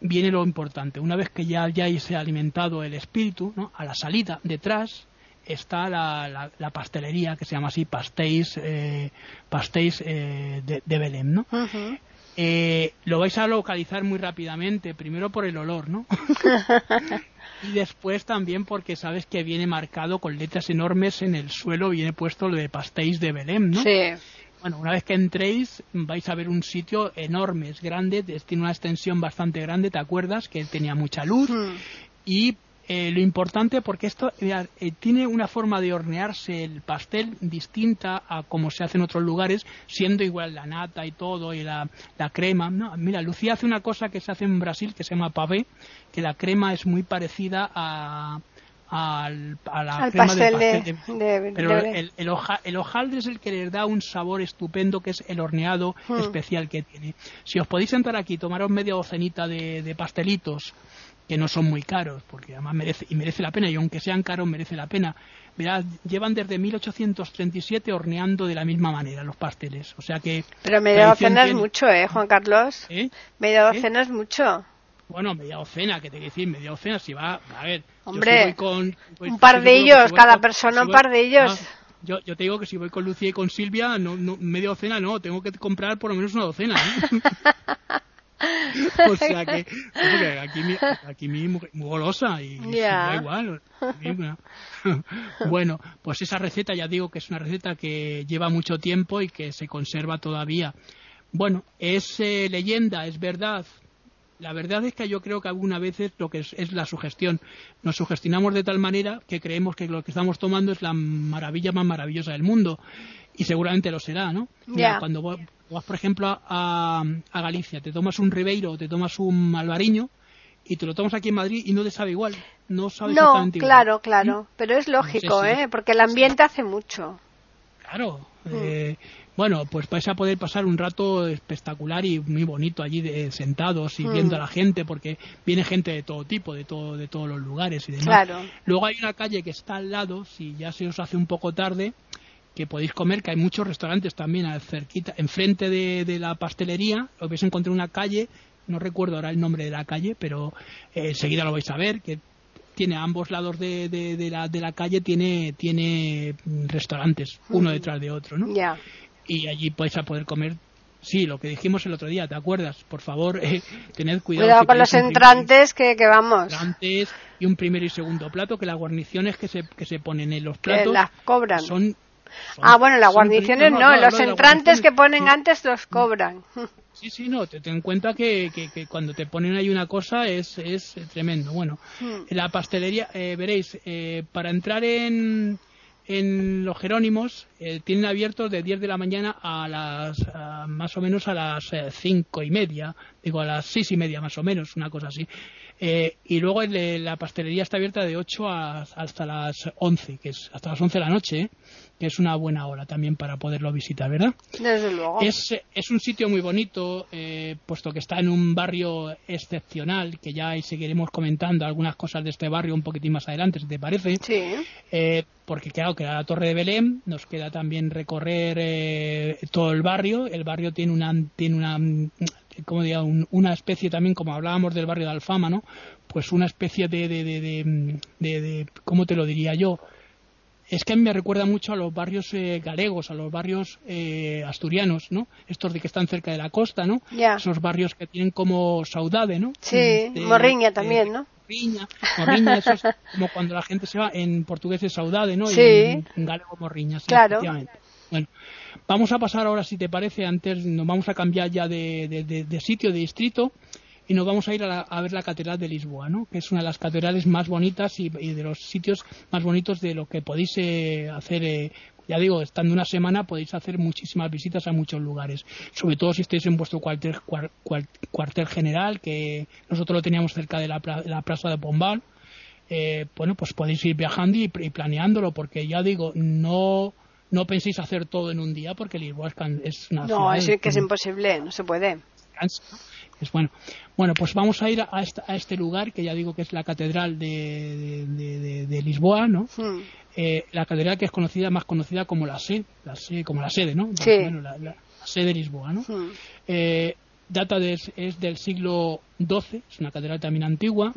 viene lo importante. Una vez que ya hayáis alimentado el espíritu, a la salida, detrás, está la, la, pastelería que se llama así Pastéis, eh, pastéis eh, de, de, Belém, ¿no? Eh, lo vais a localizar muy rápidamente, primero por el olor, ¿no? y después también porque sabes que viene marcado con letras enormes en el suelo, viene puesto lo de pastéis de Belém, ¿no? Sí. Bueno, una vez que entréis vais a ver un sitio enorme, es grande, tiene una extensión bastante grande, ¿te acuerdas? Que tenía mucha luz y eh, lo importante porque esto eh, tiene una forma de hornearse el pastel distinta a como se hace en otros lugares, siendo igual la nata y todo y la, crema. mira, Lucía hace una cosa que se hace en Brasil que se llama pavé, que la crema es muy parecida a, al, a la Al crema pastel del de- pastel de- pero de- el, el, hoja- el hojaldre es el que les da un sabor estupendo que es el horneado Hmm. especial que tiene si os podéis sentar aquí y tomaros media docenita de, de pastelitos que no son muy caros porque además merece y merece la pena y aunque sean caros merece la pena Verás, llevan desde 1837 horneando de la misma manera los pasteles o sea que Pero media docena es tiene. mucho, ¿eh, Juan Carlos? ¿Eh? Media ¿Eh? docena es mucho. Bueno, media docena, que te quiero decir, media docena, si va, a ver. Hombre, si voy con- un par de ellos, cada con- persona si un par de ellos. yo, yo te digo que si voy con Lucía y con Silvia, no, no, media docena no, tengo que comprar por lo menos una docena. ¿eh? o sea que, porque aquí mi, aquí mi muy golosa y. Silvia igual. bueno, pues esa receta ya digo que es una receta que lleva mucho tiempo y que se conserva todavía. Bueno, es eh, leyenda, es verdad. La verdad es que yo creo que algunas veces lo que es, es la sugestión. Nos sugestionamos de tal manera que creemos que lo que estamos tomando es la maravilla más maravillosa del mundo. Y seguramente lo será, ¿no? Cuando vas, vas, por ejemplo, a, a Galicia, te tomas un Ribeiro o te tomas un Malvariño y te lo tomas aquí en Madrid y no te sabe igual. No sabe No, exactamente igual. claro, claro. Pero es lógico. ¿eh? Porque el ambiente hace mucho. Claro. Mm. eh, bueno, pues vais a poder pasar un rato espectacular y muy bonito allí de, sentados y Mm. viendo a la gente, porque viene gente de todo tipo, de todo, de todos los lugares y demás. Claro. Luego hay una calle que está al lado, si ya se os hace un poco tarde, que podéis comer, que hay muchos restaurantes también cerquita, enfrente de, de la pastelería, os vais a encontrar una calle, no recuerdo ahora el nombre de la calle, pero eh, enseguida lo vais a ver, que tiene a ambos lados de, de- de la, de la calle tiene, tiene restaurantes, uno detrás de otro, ¿no? Y allí vais a poder comer. Sí, lo que dijimos el otro día, ¿te acuerdas? Por favor, eh, tened cuidado. Cuidado si con los primer- entrantes que, que vamos. entrantes y un primero y segundo plato, que las guarniciones que se, que se ponen en los Que platos las cobran. son- Ah, bueno, las guarniciones no, no, los entrantes que ponen antes los cobran. Sí, sí, no, te ten en cuenta que, que- que cuando te ponen ahí una cosa es, es tremendo. Bueno, Hmm. la pastelería, eh, veréis, eh, para entrar en, en los Jerónimos, eh, tienen abiertos de 10 de la mañana a las, a más o menos a las eh, cinco y media, digo a las seis y media más o menos, una cosa así. Eh, y luego el la pastelería está abierta de 8 a- hasta las 11, que es hasta las 11 de la noche, ¿eh? Que es una buena hora también para poderlo visitar, ¿verdad? Desde luego. Es, es un sitio muy bonito, eh, puesto que está en un barrio excepcional, que ya seguiremos comentando algunas cosas de este barrio un poquitín más adelante, si te parece. Sí. Eh, porque claro, queda la Torre de Belén, nos queda también recorrer eh, todo el barrio. El barrio tiene una, tiene una, como un- una especie también, como hablábamos del barrio de Alfama, ¿no? Pues una especie de, de, de- de- ¿cómo te lo diría yo? Es que me recuerda mucho a los barrios eh, galegos, a los barrios eh, asturianos, ¿no? Estos de que están cerca de la costa, ¿no? Esos barrios que tienen como saudade, ¿no? Sí, De- Morriña de- también, ¿no? Morriña, Morriña, eso es como cuando la gente se va en portugués es saudade, ¿no? Sí. Y en, en galego Morriña, sí, Claro. efectivamente. Bueno, vamos a pasar ahora, si te parece, antes nos vamos a cambiar ya de, de- de- de sitio, de distrito, y nos vamos a ir a, la- a ver la Catedral de Lisboa, ¿no? Que es una de las catedrales más bonitas y, y de los sitios más bonitos de lo que podéis eh, hacer. eh, ya digo, estando una semana podéis hacer muchísimas visitas a muchos lugares, sobre todo si estáis en vuestro cuartel, cuar- cuar- cuartel general, que nosotros lo teníamos cerca de la, la plaza de Pombal. Eh, bueno, pues podéis ir viajando y, y planeándolo, porque ya digo, no no penséis hacer todo en un día, porque Lisboa es una No, ciudad es que es imposible, no se puede. Es bueno. Bueno, pues vamos a ir a, esta- a este lugar que ya digo que es la catedral de, de- de- de- de Lisboa, ¿no? Eh, la catedral que es conocida más conocida como la sede, la sede como la sede, ¿no? Sí. Bueno, la, la- la sede de Lisboa, ¿no? Eh, data de, es del siglo XII, es una catedral también antigua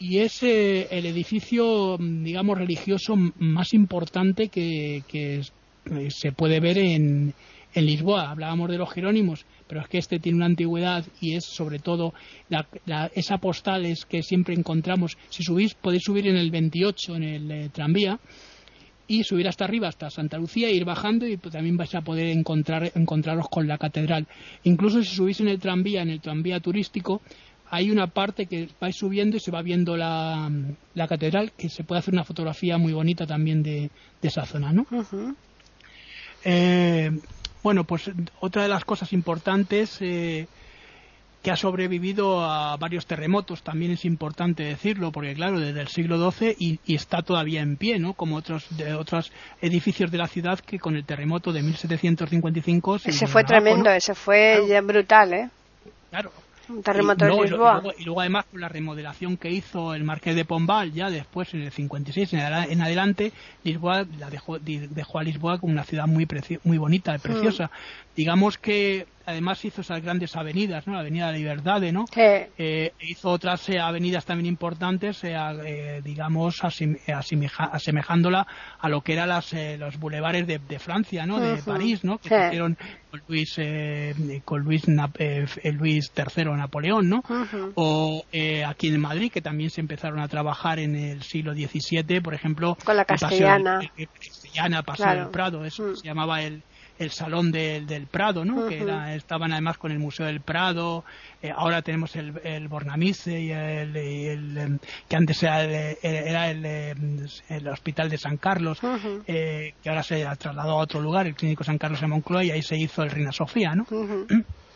y es eh, el edificio, digamos, religioso más importante que, que eh, se puede ver en, en Lisboa. Hablábamos de los Jerónimos, pero es que este tiene una antigüedad y es sobre todo la, la- esa postal es que siempre encontramos. Si subís, podéis subir en el 28 en el eh, tranvía y subir hasta arriba, hasta Santa Lucía, e ir bajando y pues, también vais a poder encontrar, encontraros con la catedral. Incluso si subís en el tranvía, en el tranvía turístico, hay una parte que vais subiendo y se va viendo la, la catedral, que se puede hacer una fotografía muy bonita también de, de esa zona, ¿no? Eh, bueno, pues otra de las cosas importantes, eh, que ha sobrevivido a varios terremotos, también es importante decirlo, porque claro, desde el siglo XII y, está todavía en pie, ¿no? Como otros de otros edificios de la ciudad que con el terremoto de 1755 ese fue tremendo, ese fue brutal, ¿eh? Claro, un terremoto de Lisboa. Y luego, además con la remodelación que hizo el Marqués de Pombal ya después en el 56 en, adelante Lisboa la dejó, dejó a Lisboa como una ciudad muy muy bonita y preciosa. Digamos que además hizo esas grandes avenidas, ¿no? La Avenida de la Libertad, ¿no? Eh, hizo otras eh, avenidas también importantes, eh, digamos, asemejándola a lo que eran las, los bulevares de, Francia, ¿no? De París, ¿no? Que hicieron con Luis, con Luis, Luis III Napoleón, ¿no? O aquí en Madrid, que también se empezaron a trabajar en el siglo XVII, por ejemplo. Con la castellana. El, castellana, Paseo del Prado, eso se llamaba el el Salón del Prado, ¿no? Que estaban además con el Museo del Prado, eh, ahora tenemos el, el Bornamice y el, em, que antes era el, era em, el, Hospital de San Carlos, eh, que ahora se ha trasladado a otro lugar, el Clínico San Carlos de Moncloa, y ahí se hizo el Reina Sofía, ¿no?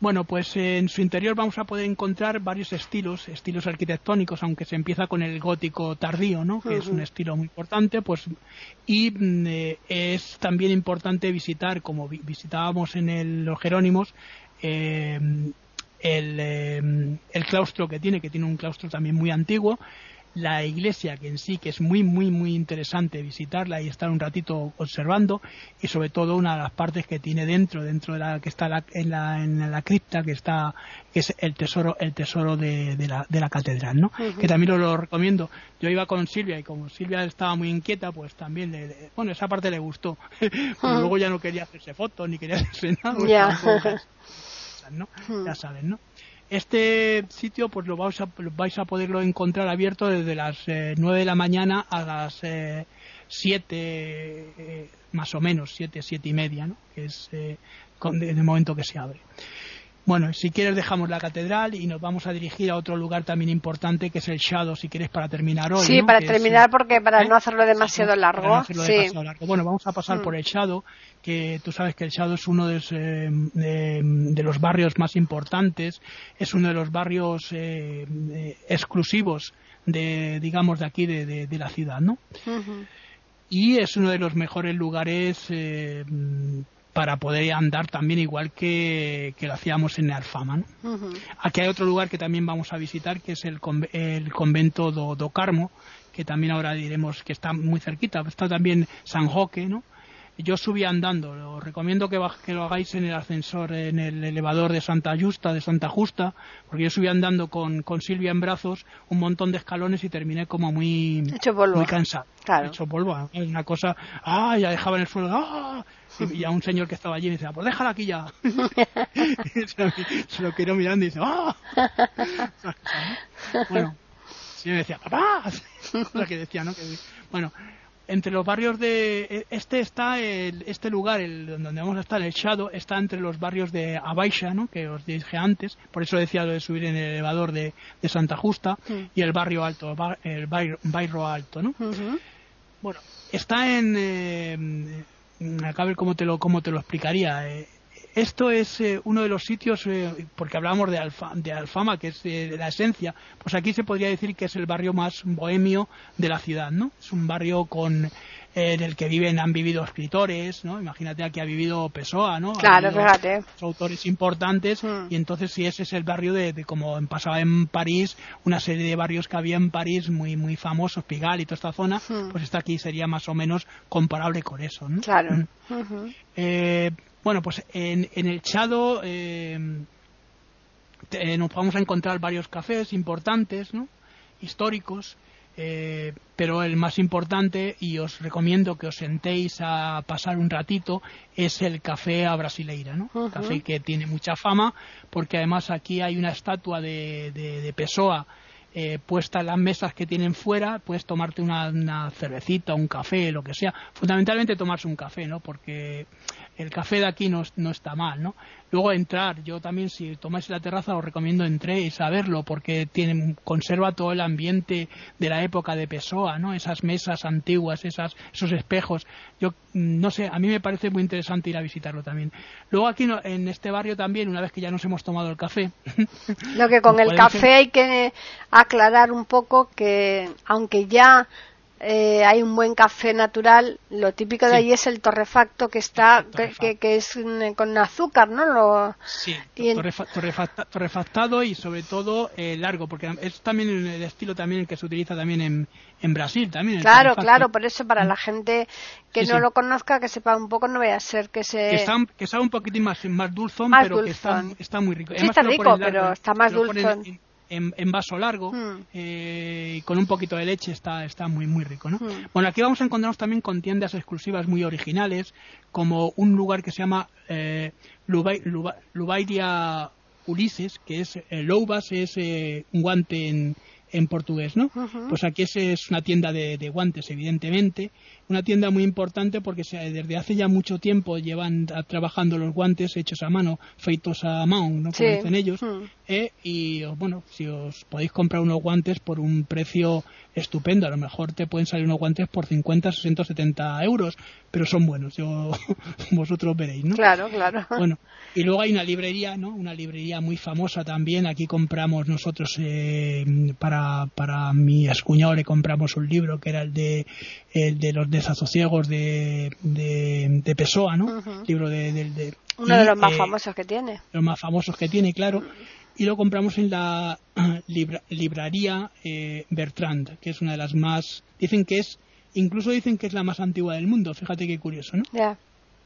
bueno, pues en su interior vamos a poder encontrar varios estilos, estilos arquitectónicos, aunque se empieza con el gótico tardío, ¿no? Que es un estilo muy importante, pues y mm, eh, es también importante visitar, como visitábamos en los Jerónimos, eh, el, eh, el claustro que tiene, que tiene un claustro también muy antiguo, la iglesia que en sí que es muy muy muy interesante visitarla y estar un ratito observando y sobre todo una de las partes que tiene dentro dentro de la que está en, la, en la cripta que está que es el tesoro el tesoro de, la, de la catedral no que también lo, recomiendo. Yo iba con Silvia y como Silvia estaba muy inquieta pues también le, bueno esa parte le gustó. Pero luego ya no quería hacerse fotos ni quería hacerse nada ya. ya saben no este sitio pues lo vais a, vais a poderlo encontrar abierto desde las eh, 9 de la mañana a las eh, 7 eh, más o menos, 7, 7 y media, ¿no? que es eh, con, en el momento que se abre. Bueno, si quieres dejamos la catedral y nos vamos a dirigir a otro lugar también importante que es el Shadow, si quieres para terminar hoy. Sí, para terminar porque para ¿eh? no hacerlo demasiado largo. sí. Bueno, vamos a pasar mm. por el Shadow, que tú sabes que el Shadow es uno de, eh, los barrios más importantes, es uno de los barrios eh, exclusivos de, digamos, de aquí de, la ciudad, ¿no? Y es uno de los mejores lugares para poder andar también igual que, lo hacíamos en Alfama. Aquí hay otro lugar que también vamos a visitar, que es el, el convento do, Carmo, que también ahora diremos que está muy cerquita. Está también San Joque, ¿no? Yo subí andando, os recomiendo que, que, lo hagáis en el ascensor, en el elevador de Santa Justa, de Santa Justa, porque yo subí andando con, con Silvia en brazos un montón de escalones y terminé como muy, muy cansado. Claro. Hecho polvo. Es una cosa, ah, ya dejaba en el suelo, ah, y a un señor que estaba allí me decía, pues déjala aquí ya. se lo quedó mirando y dice, ¡ah! Bueno, sí me decía, ¡papá! la que decía, ¿no? Que, bueno, entre los barrios de e, este está el, este lugar el, donde vamos a estar el Shadow está entre los barrios de Abaixa ¿no? que os dije antes por eso decía lo de subir en el elevador de, de Santa Justa y el barrio alto el barrio, alto ¿no? bueno está en eh, a ver cómo te lo, cómo te lo explicaría. Eh, esto es eh, uno de los sitios, eh, porque hablamos de, Alfa, de Alfama, que es la esencia, pues aquí se podría decir que es el barrio más bohemio de la ciudad, ¿no? Es un barrio con en el que viven, han vivido escritores, ¿no? Imagínate aquí ha vivido Pessoa, ¿no? Claro, fíjate. Autores importantes, hmm. y entonces si ese es el barrio de, como pasaba en París, una serie de barrios que había en París muy muy famosos, Pigal y toda esta zona, hmm. pues esta aquí sería más o menos comparable con eso, ¿no? Claro. Hmm. Eh, bueno, pues en, en el Chado eh, nos vamos a encontrar varios cafés importantes, ¿no? Históricos, eh, pero el más importante, y os recomiendo que os sentéis a pasar un ratito, es el café a brasileira, ¿no? Café que tiene mucha fama, porque además aquí hay una estatua de, de, Pessoa eh, puesta en las mesas que tienen fuera, puedes tomarte una, una, cervecita, un café, lo que sea. Fundamentalmente tomarse un café, ¿no? Porque el café de aquí no, no está mal, ¿no? Luego entrar, yo también si tomáis la terraza os recomiendo entréis a verlo porque tiene, conserva todo el ambiente de la época de Pessoa, ¿no? Esas mesas antiguas, esas, esos espejos. Yo mm, no sé, a mí me parece muy interesante ir a visitarlo también. Luego aquí en este barrio también, una vez que ya nos hemos tomado el café. Lo que con el café hay que aclarar un poco que aunque ya eh, hay un buen café natural. Lo típico de ahí es el torrefacto que está, Que, que, es mm, con azúcar, ¿no? Lo... Sí, torrefactado y sobre todo eh, largo, porque es también el estilo también que se utiliza también en, en Brasil también. Claro, claro, por eso para la mm. gente que no lo conozca, que sepa un poco, no vaya a ser que se... Que, sabe un poquitín más, más dulzón, pero que está, está muy rico. Sí, está rico, pero está más dulzón en, vaso largo hmm. eh, con un poquito de leche está, está muy muy rico. ¿no? Hmm. Bueno, aquí vamos a encontrarnos también con tiendas exclusivas muy originales, como un lugar que se llama eh, Lubairia Ulises, que es eh, Loubas, es eh, un guante en, en portugués, ¿no? Pues aquí es, es una tienda de, de, guantes, evidentemente, una tienda muy importante porque desde hace ya mucho tiempo llevan trabajando los guantes hechos a mano, feitos a mano, ¿no? Como dicen ellos. Hmm. ¿Eh? y bueno, si os podéis comprar unos guantes por un precio estupendo, a lo mejor te pueden salir unos guantes por 50, 60, 70 euros, pero son buenos, yo vosotros veréis, ¿no? Claro, claro. Bueno, y luego hay una librería, ¿no? Una librería muy famosa también, aquí compramos nosotros, eh, para, para mi escuñado le compramos un libro que era el de, el de los desasosiegos de, de, Pessoa, ¿no? Libro de, Uno de los más eh, famosos que tiene. Los más famosos que tiene, claro. Y lo compramos en la libraría eh, Bertrand, que es una de las más. Dicen que es. Incluso dicen que es la más antigua del mundo. Fíjate qué curioso, ¿no?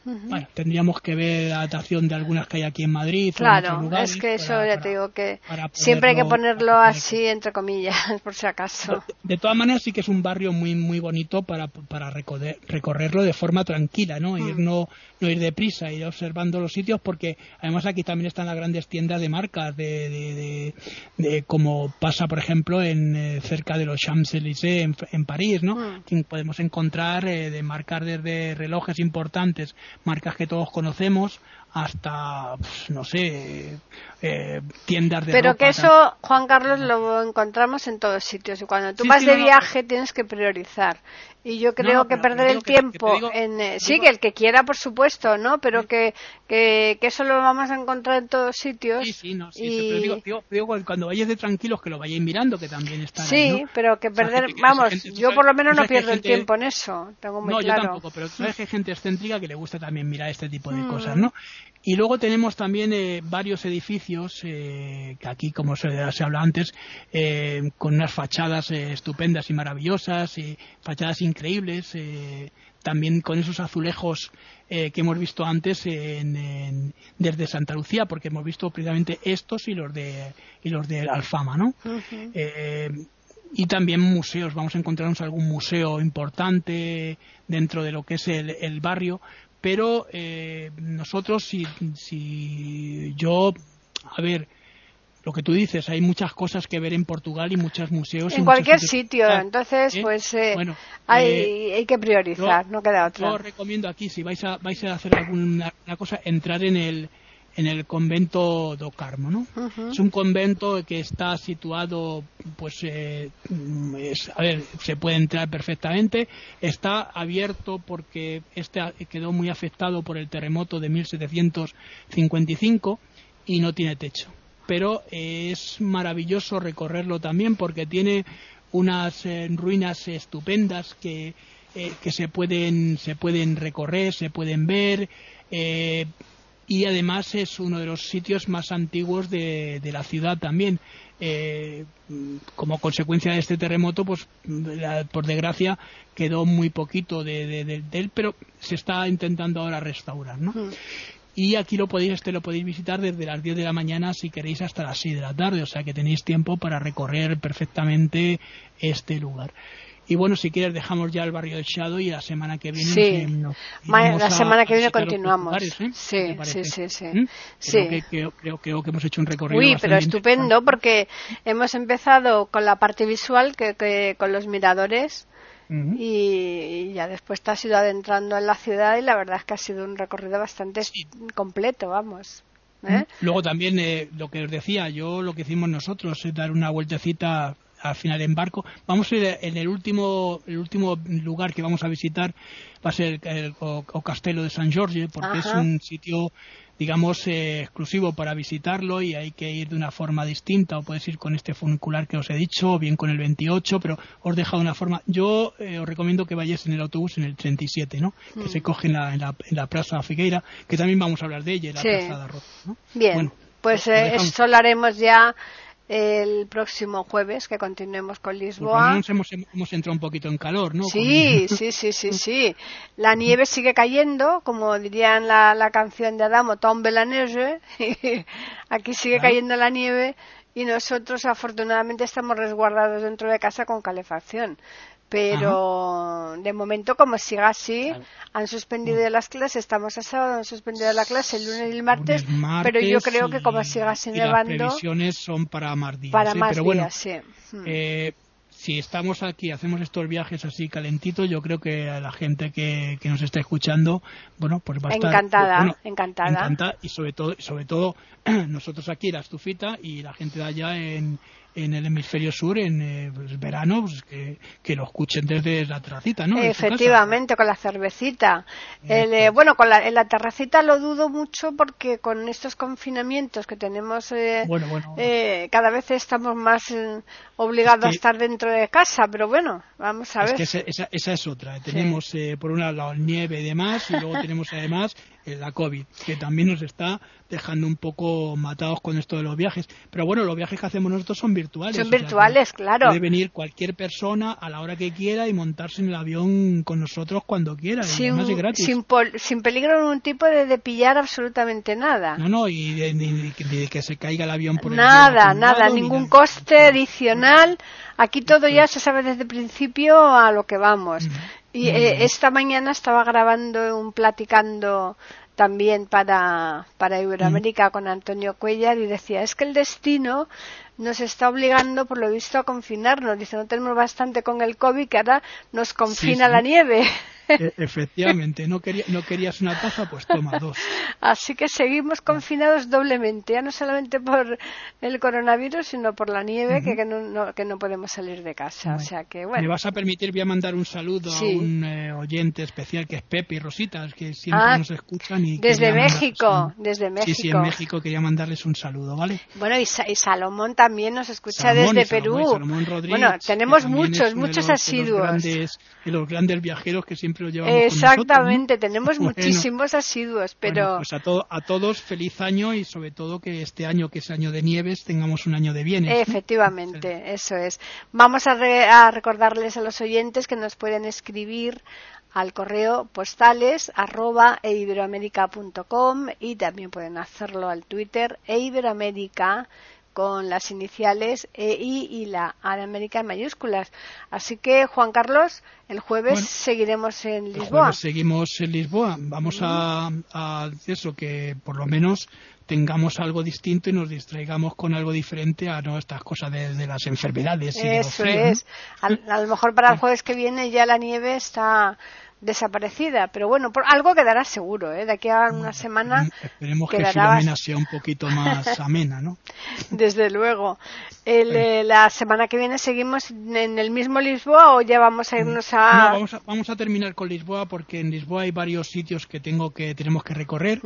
Bueno, tendríamos que ver la adaptación de algunas que hay aquí en Madrid. Claro, es que eso ya te digo que siempre hay que ponerlo así, entre comillas, por si acaso. De, todas maneras, sí que es un barrio muy muy bonito para, para recorrerlo de forma tranquila, ¿no? Ir mm. no, no ir deprisa, ir observando los sitios, porque además aquí también están las grandes tiendas de marcas, de, de, como pasa, por ejemplo, en eh, cerca de los Champs-Élysées en, París, ¿no? Mm. Podemos encontrar eh, de marcas desde relojes importantes marcas que todos conocemos hasta, pues, no sé, eh, tiendas de Pero que eso, Juan Carlos, lo encontramos en todos sitios. Y cuando tú vas de viaje tienes que priorizar. Y yo creo que perder el tiempo en... Eh, sí, que el que quiera, por supuesto, ¿no? Pero que, que, eso lo vamos a encontrar en todos sitios. Sí, sí, no, sí. Pero digo, digo, cuando vayáis de tranquilos que lo vayáis mirando, que también está Sí, pero que perder... vamos, yo por lo menos no pierdo el tiempo en eso. Tengo muy no, yo tampoco, pero sabes que hay gente excéntrica que le gusta también mirar este tipo de mm. cosas, ¿no? Y luego tenemos también eh, varios edificios, eh, que aquí, como se, se habla antes, eh, con unas fachadas estupendas y maravillosas, y fachadas increíbles, también con esos azulejos que hemos visto antes en, desde Santa Lucía, porque hemos visto precisamente estos y los de, y los de Alfama, ¿no? y también museos. Vamos a encontrarnos algún museo importante dentro de lo que es el barrio, pero eh, nosotros si, si yo a ver lo que tú dices, hay muchas cosas que ver en Portugal y muchos museos. En cualquier sitio, entonces, ¿eh? pues eh, hay, eh, hay, que priorizar, no queda otra. Yo recomiendo aquí, si vais a, vais a hacer alguna cosa, entrar en el, en el convento do Carmo, ¿no? Es un convento que está situado, pues, eh, a ver, se puede entrar perfectamente. Está abierto porque este quedó muy afectado por el terremoto de 1755 y no tiene techo. Pero es maravilloso recorrerlo también porque tiene unas eh, ruinas estupendas que, eh, que se pueden se pueden recorrer, se pueden ver. Eh, y además es uno de los sitios más antiguos de, la ciudad también. Eh, como consecuencia de este terremoto, pues por desgracia quedó muy poquito de, él, pero se está intentando ahora restaurar, ¿no? Hmm. Y aquí lo podéis, este lo podéis visitar desde las 10 de la mañana si queréis hasta las 6 de la tarde, o sea que tenéis tiempo para recorrer perfectamente este lugar. Y bueno, si quieres dejamos ya el barrio del Shadow y la semana que viene. Sí. la semana que viene continuamos. ¿eh? Sí, sí, sí, sí, ¿Mm? Creo, Que, creo, que hemos hecho un recorrido. Uy, pero estupendo porque hemos empezado con la parte visual, que, con los miradores. Y ya después te has ido adentrando en la ciudad y la verdad es que ha sido un recorrido bastante completo, vamos. ¿eh? Luego también eh, lo que os decía, yo lo que hicimos nosotros es dar una vueltecita al final en barco. Vamos a ir en el último, el último lugar que vamos a visitar va a ser el, o, Castelo de San Jorge, porque es un sitio digamos, eh, exclusivo para visitarlo y hay que ir de una forma distinta o puedes ir con este funicular que os he dicho o bien con el 28, pero os he dejado una forma. Yo eh, os recomiendo que vayáis en el autobús en el 37, ¿no? Que se mm. coge en la, en, la, Plaza Figueira, que también vamos a hablar de ella, la Plaza de Arroz, Bien, pues eh, eso lo haremos ya el próximo jueves que continuemos con Lisboa. hemos, hemos, entrado un poquito en calor, ¿no? Sí, sí, sí, sí, sí. La nieve sigue cayendo, como dirían la, la canción de Adamo, tombe la neige. Aquí sigue cayendo la nieve y nosotros afortunadamente estamos resguardados dentro de casa con calefacción pero de momento como siga así han suspendido las clases. Estamos a sábado han suspendido la clase el lunes y el martes, pero yo creo que como siga así nevando las previsiones son para más días para ¿eh? más pero días sí. Eh, si estamos aquí, hacemos estos viajes así calentitos, yo creo que a la gente que, que nos está escuchando, bueno, pues va a estar encantada, encantada, y sobre todo, sobre todo nosotros aquí la estufita y la gente de allá en, en el hemisferio sur en eh, pues, verano pues, que, que, lo escuchen desde la terracita, ¿no? Efectivamente, con la cervecita. Eh, bueno, con la, en la terracita lo dudo mucho porque con estos confinamientos que tenemos, eh, eh cada vez estamos más obligados a estar dentro de casa, pero bueno, vamos a ver. Es que esa, esa, es otra. Tenemos por un lado nieve y demás, y luego tenemos además la COVID, que también nos está dejando un poco matados con esto de los viajes. Pero bueno, los viajes que hacemos nosotros son virtuales. Son virtuales, claro. Puede venir cualquier persona a la hora que quiera y montarse en el avión con nosotros cuando quiera. Sin, y gratis. Sin, sin, peligro ningún tipo de, pillar absolutamente nada. No, no, y de, que se caiga el avión por Nada, el nada, ningún coste adicional. Aquí todo ya se sabe desde el principio a lo que vamos. Y eh, esta mañana estaba grabando un platicando también para, para Iberoamérica con Antonio Cuellar y decía, es que el destino nos está obligando, por lo visto, a confinarnos. Dice, no tenemos bastante con el COVID que ahora nos confina la nieve. E, efectivamente, no, quería, no querías una taza, pues toma dos. Así que seguimos confinados doblemente, ya no solamente por el coronavirus, sino por la nieve, que, no, que no podemos salir de casa. O sea que, bueno. ¿Me vas a permitir, voy a mandar un saludo a un eh, oyente especial que es Pepe y Rosita, que siempre ah, nos escuchan. y Desde México, desde México. Sí, sí, en México quería mandarles un saludo, ¿vale? Bueno, y, Salomón también nos escucha desde Perú. bueno, tenemos muchos, muchos asiduos. de los grandes viajeros que siempre Exactamente, tenemos muchísimos asiduos, pero... pues a, a todos feliz año y sobre todo que este año, que es año de nieves, tengamos un año de bienes. Efectivamente, eso es. Vamos a, recordarles a los oyentes que nos pueden escribir al correo postales arroba eiberoamerica.com y también pueden hacerlo al Twitter eiberoamerica con las iniciales EI y la América en mayúsculas. Así que, Juan Carlos, el jueves seguiremos en Lisboa. El seguimos en Lisboa. Vamos a, a eso, que por lo menos tengamos algo distinto y nos distraigamos con algo diferente a no estas cosas de, las enfermedades. Y Eso es. A, a, lo mejor para el jueves que viene ya la nieve está desaparecida, pero bueno, por, algo quedará seguro, ¿eh? De aquí a una semana. Esperemos que Filomena sea un poquito más amena, ¿no? Desde luego. Eh, la semana que viene seguimos en el mismo Lisboa o ya vamos a irnos a. No, vamos a, terminar con Lisboa porque en Lisboa hay varios sitios que tengo que tenemos que recorrer.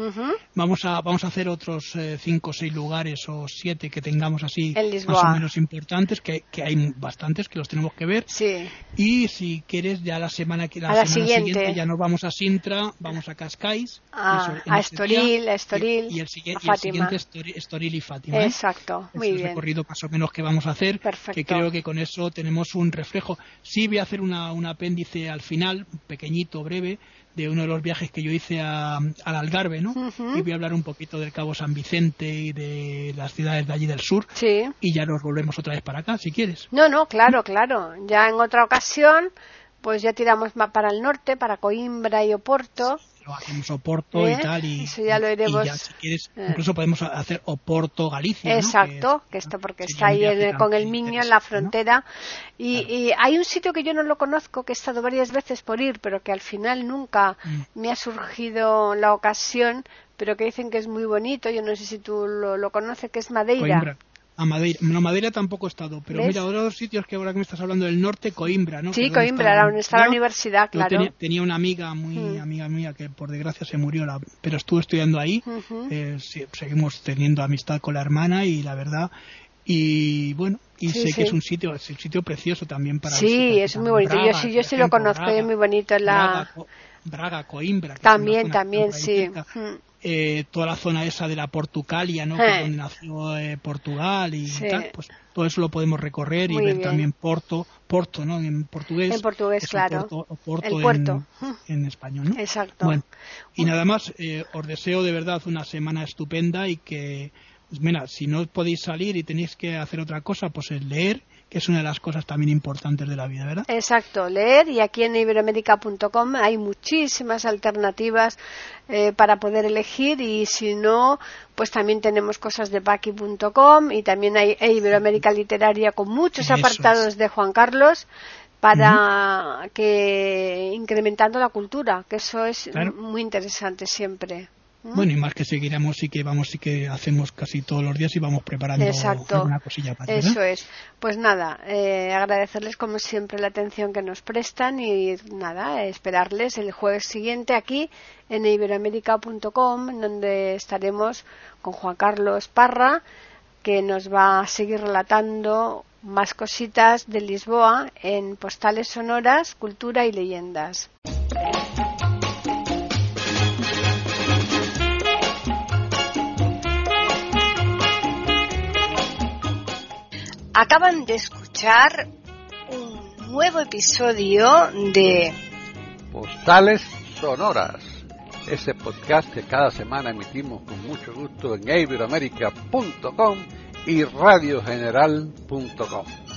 Vamos a vamos a hacer otros eh, cinco o seis lugares o siete que tengamos así más o menos importantes, que, que, hay bastantes que los tenemos que ver. Sí. Y si quieres ya la semana que la, semana siguiente. Ya nos vamos a Sintra, vamos a Cascais, ah, a Estoril, Estoril, y, el, siguiente Estoril, y Fátima. ¿eh? Exacto, muy es el recorrido más o menos que vamos a hacer, que creo que con eso tenemos un reflejo. Sí voy a hacer una, un apéndice al final, pequeñito, breve, de uno de los viajes que yo hice a, al Algarve, ¿no? Y voy a hablar un poquito del Cabo San Vicente y de las ciudades de allí del sur. Sí. Y ya nos volvemos otra vez para acá, si quieres. No, no, claro, claro. Ya en otra ocasión pues ya tiramos más para el norte, para Coimbra y Oporto. Lo hacemos Oporto y ¿Eh? tal. Y, Eso ya lo iremos- y ya, si quieres, Eh. incluso podemos hacer Oporto Galicia. ¿no? Exacto, Que- que esto porque está ahí con el Miño en la frontera. Y, y hay un sitio que yo no lo conozco, que he estado varias veces por ir, pero que al final nunca Mm. me ha surgido la ocasión, pero que dicen que es muy bonito. Yo no sé si tú lo, lo conoces, que es Madeira. Coimbra. A Madeira. No, Madeira tampoco he estado, pero ¿Ves? mira, otros sitios que ahora que me estás hablando del norte, Coimbra, ¿no? Sí, Coimbra, estaba- donde está la universidad, claro. tenía, tenía una amiga, muy Mm. amiga mía, que por desgracia se murió, la- pero estuvo estudiando ahí. Ujú. Eh, sí, seguimos teniendo amistad con la hermana y la verdad. Y bueno, y Sí, sé sí. que es un sitio, es un sitio precioso también para Sí, es muy bonito. Braga, yo sí, yo sí lo ejemplo, conozco, Braga, es muy bonito. La... Braga, Co- Braga, Coimbra. También, también, sí. Mm. Eh, toda la zona esa de la Portucalia, ¿no? Que Eh. es donde nació eh, Portugal y Sí. tal, pues todo eso lo podemos recorrer y ver bien. también Porto, Porto, ¿no? En portugués. En portugués, es claro. Porto, o Porto El en- puerto. En, español, ¿no? Exacto. Bueno, y nada más, eh, os deseo de verdad una semana estupenda y que, pues mira, si no podéis salir y tenéis que hacer otra cosa, pues el leer, que es una de las cosas también importantes de la vida, ¿verdad? Exacto, leer y aquí en iberoamérica.com hay muchísimas alternativas eh, para poder elegir y si no, pues también tenemos cosas de Paki.com y también hay e Iberoamérica Literaria con muchos Eso apartados es. de Juan Carlos para que incrementando la cultura, que eso es Claro. muy interesante siempre. ¿Mm? Bueno, y más que seguiremos y que vamos y que hacemos casi todos los días y vamos preparando Exacto. alguna cosilla ¿verdad? Eso es. Pues nada, eh, agradecerles como siempre la atención que nos prestan y nada, esperarles el jueves siguiente aquí en iberoamérica.com, donde estaremos con Juan Carlos Parra, que nos va a seguir relatando más cositas de Lisboa en postales sonoras, cultura y leyendas. Acaban de escuchar un nuevo episodio de Postales Sonoras, ese podcast que cada semana emitimos con mucho gusto en iberoamerica.com y radiogeneral.com.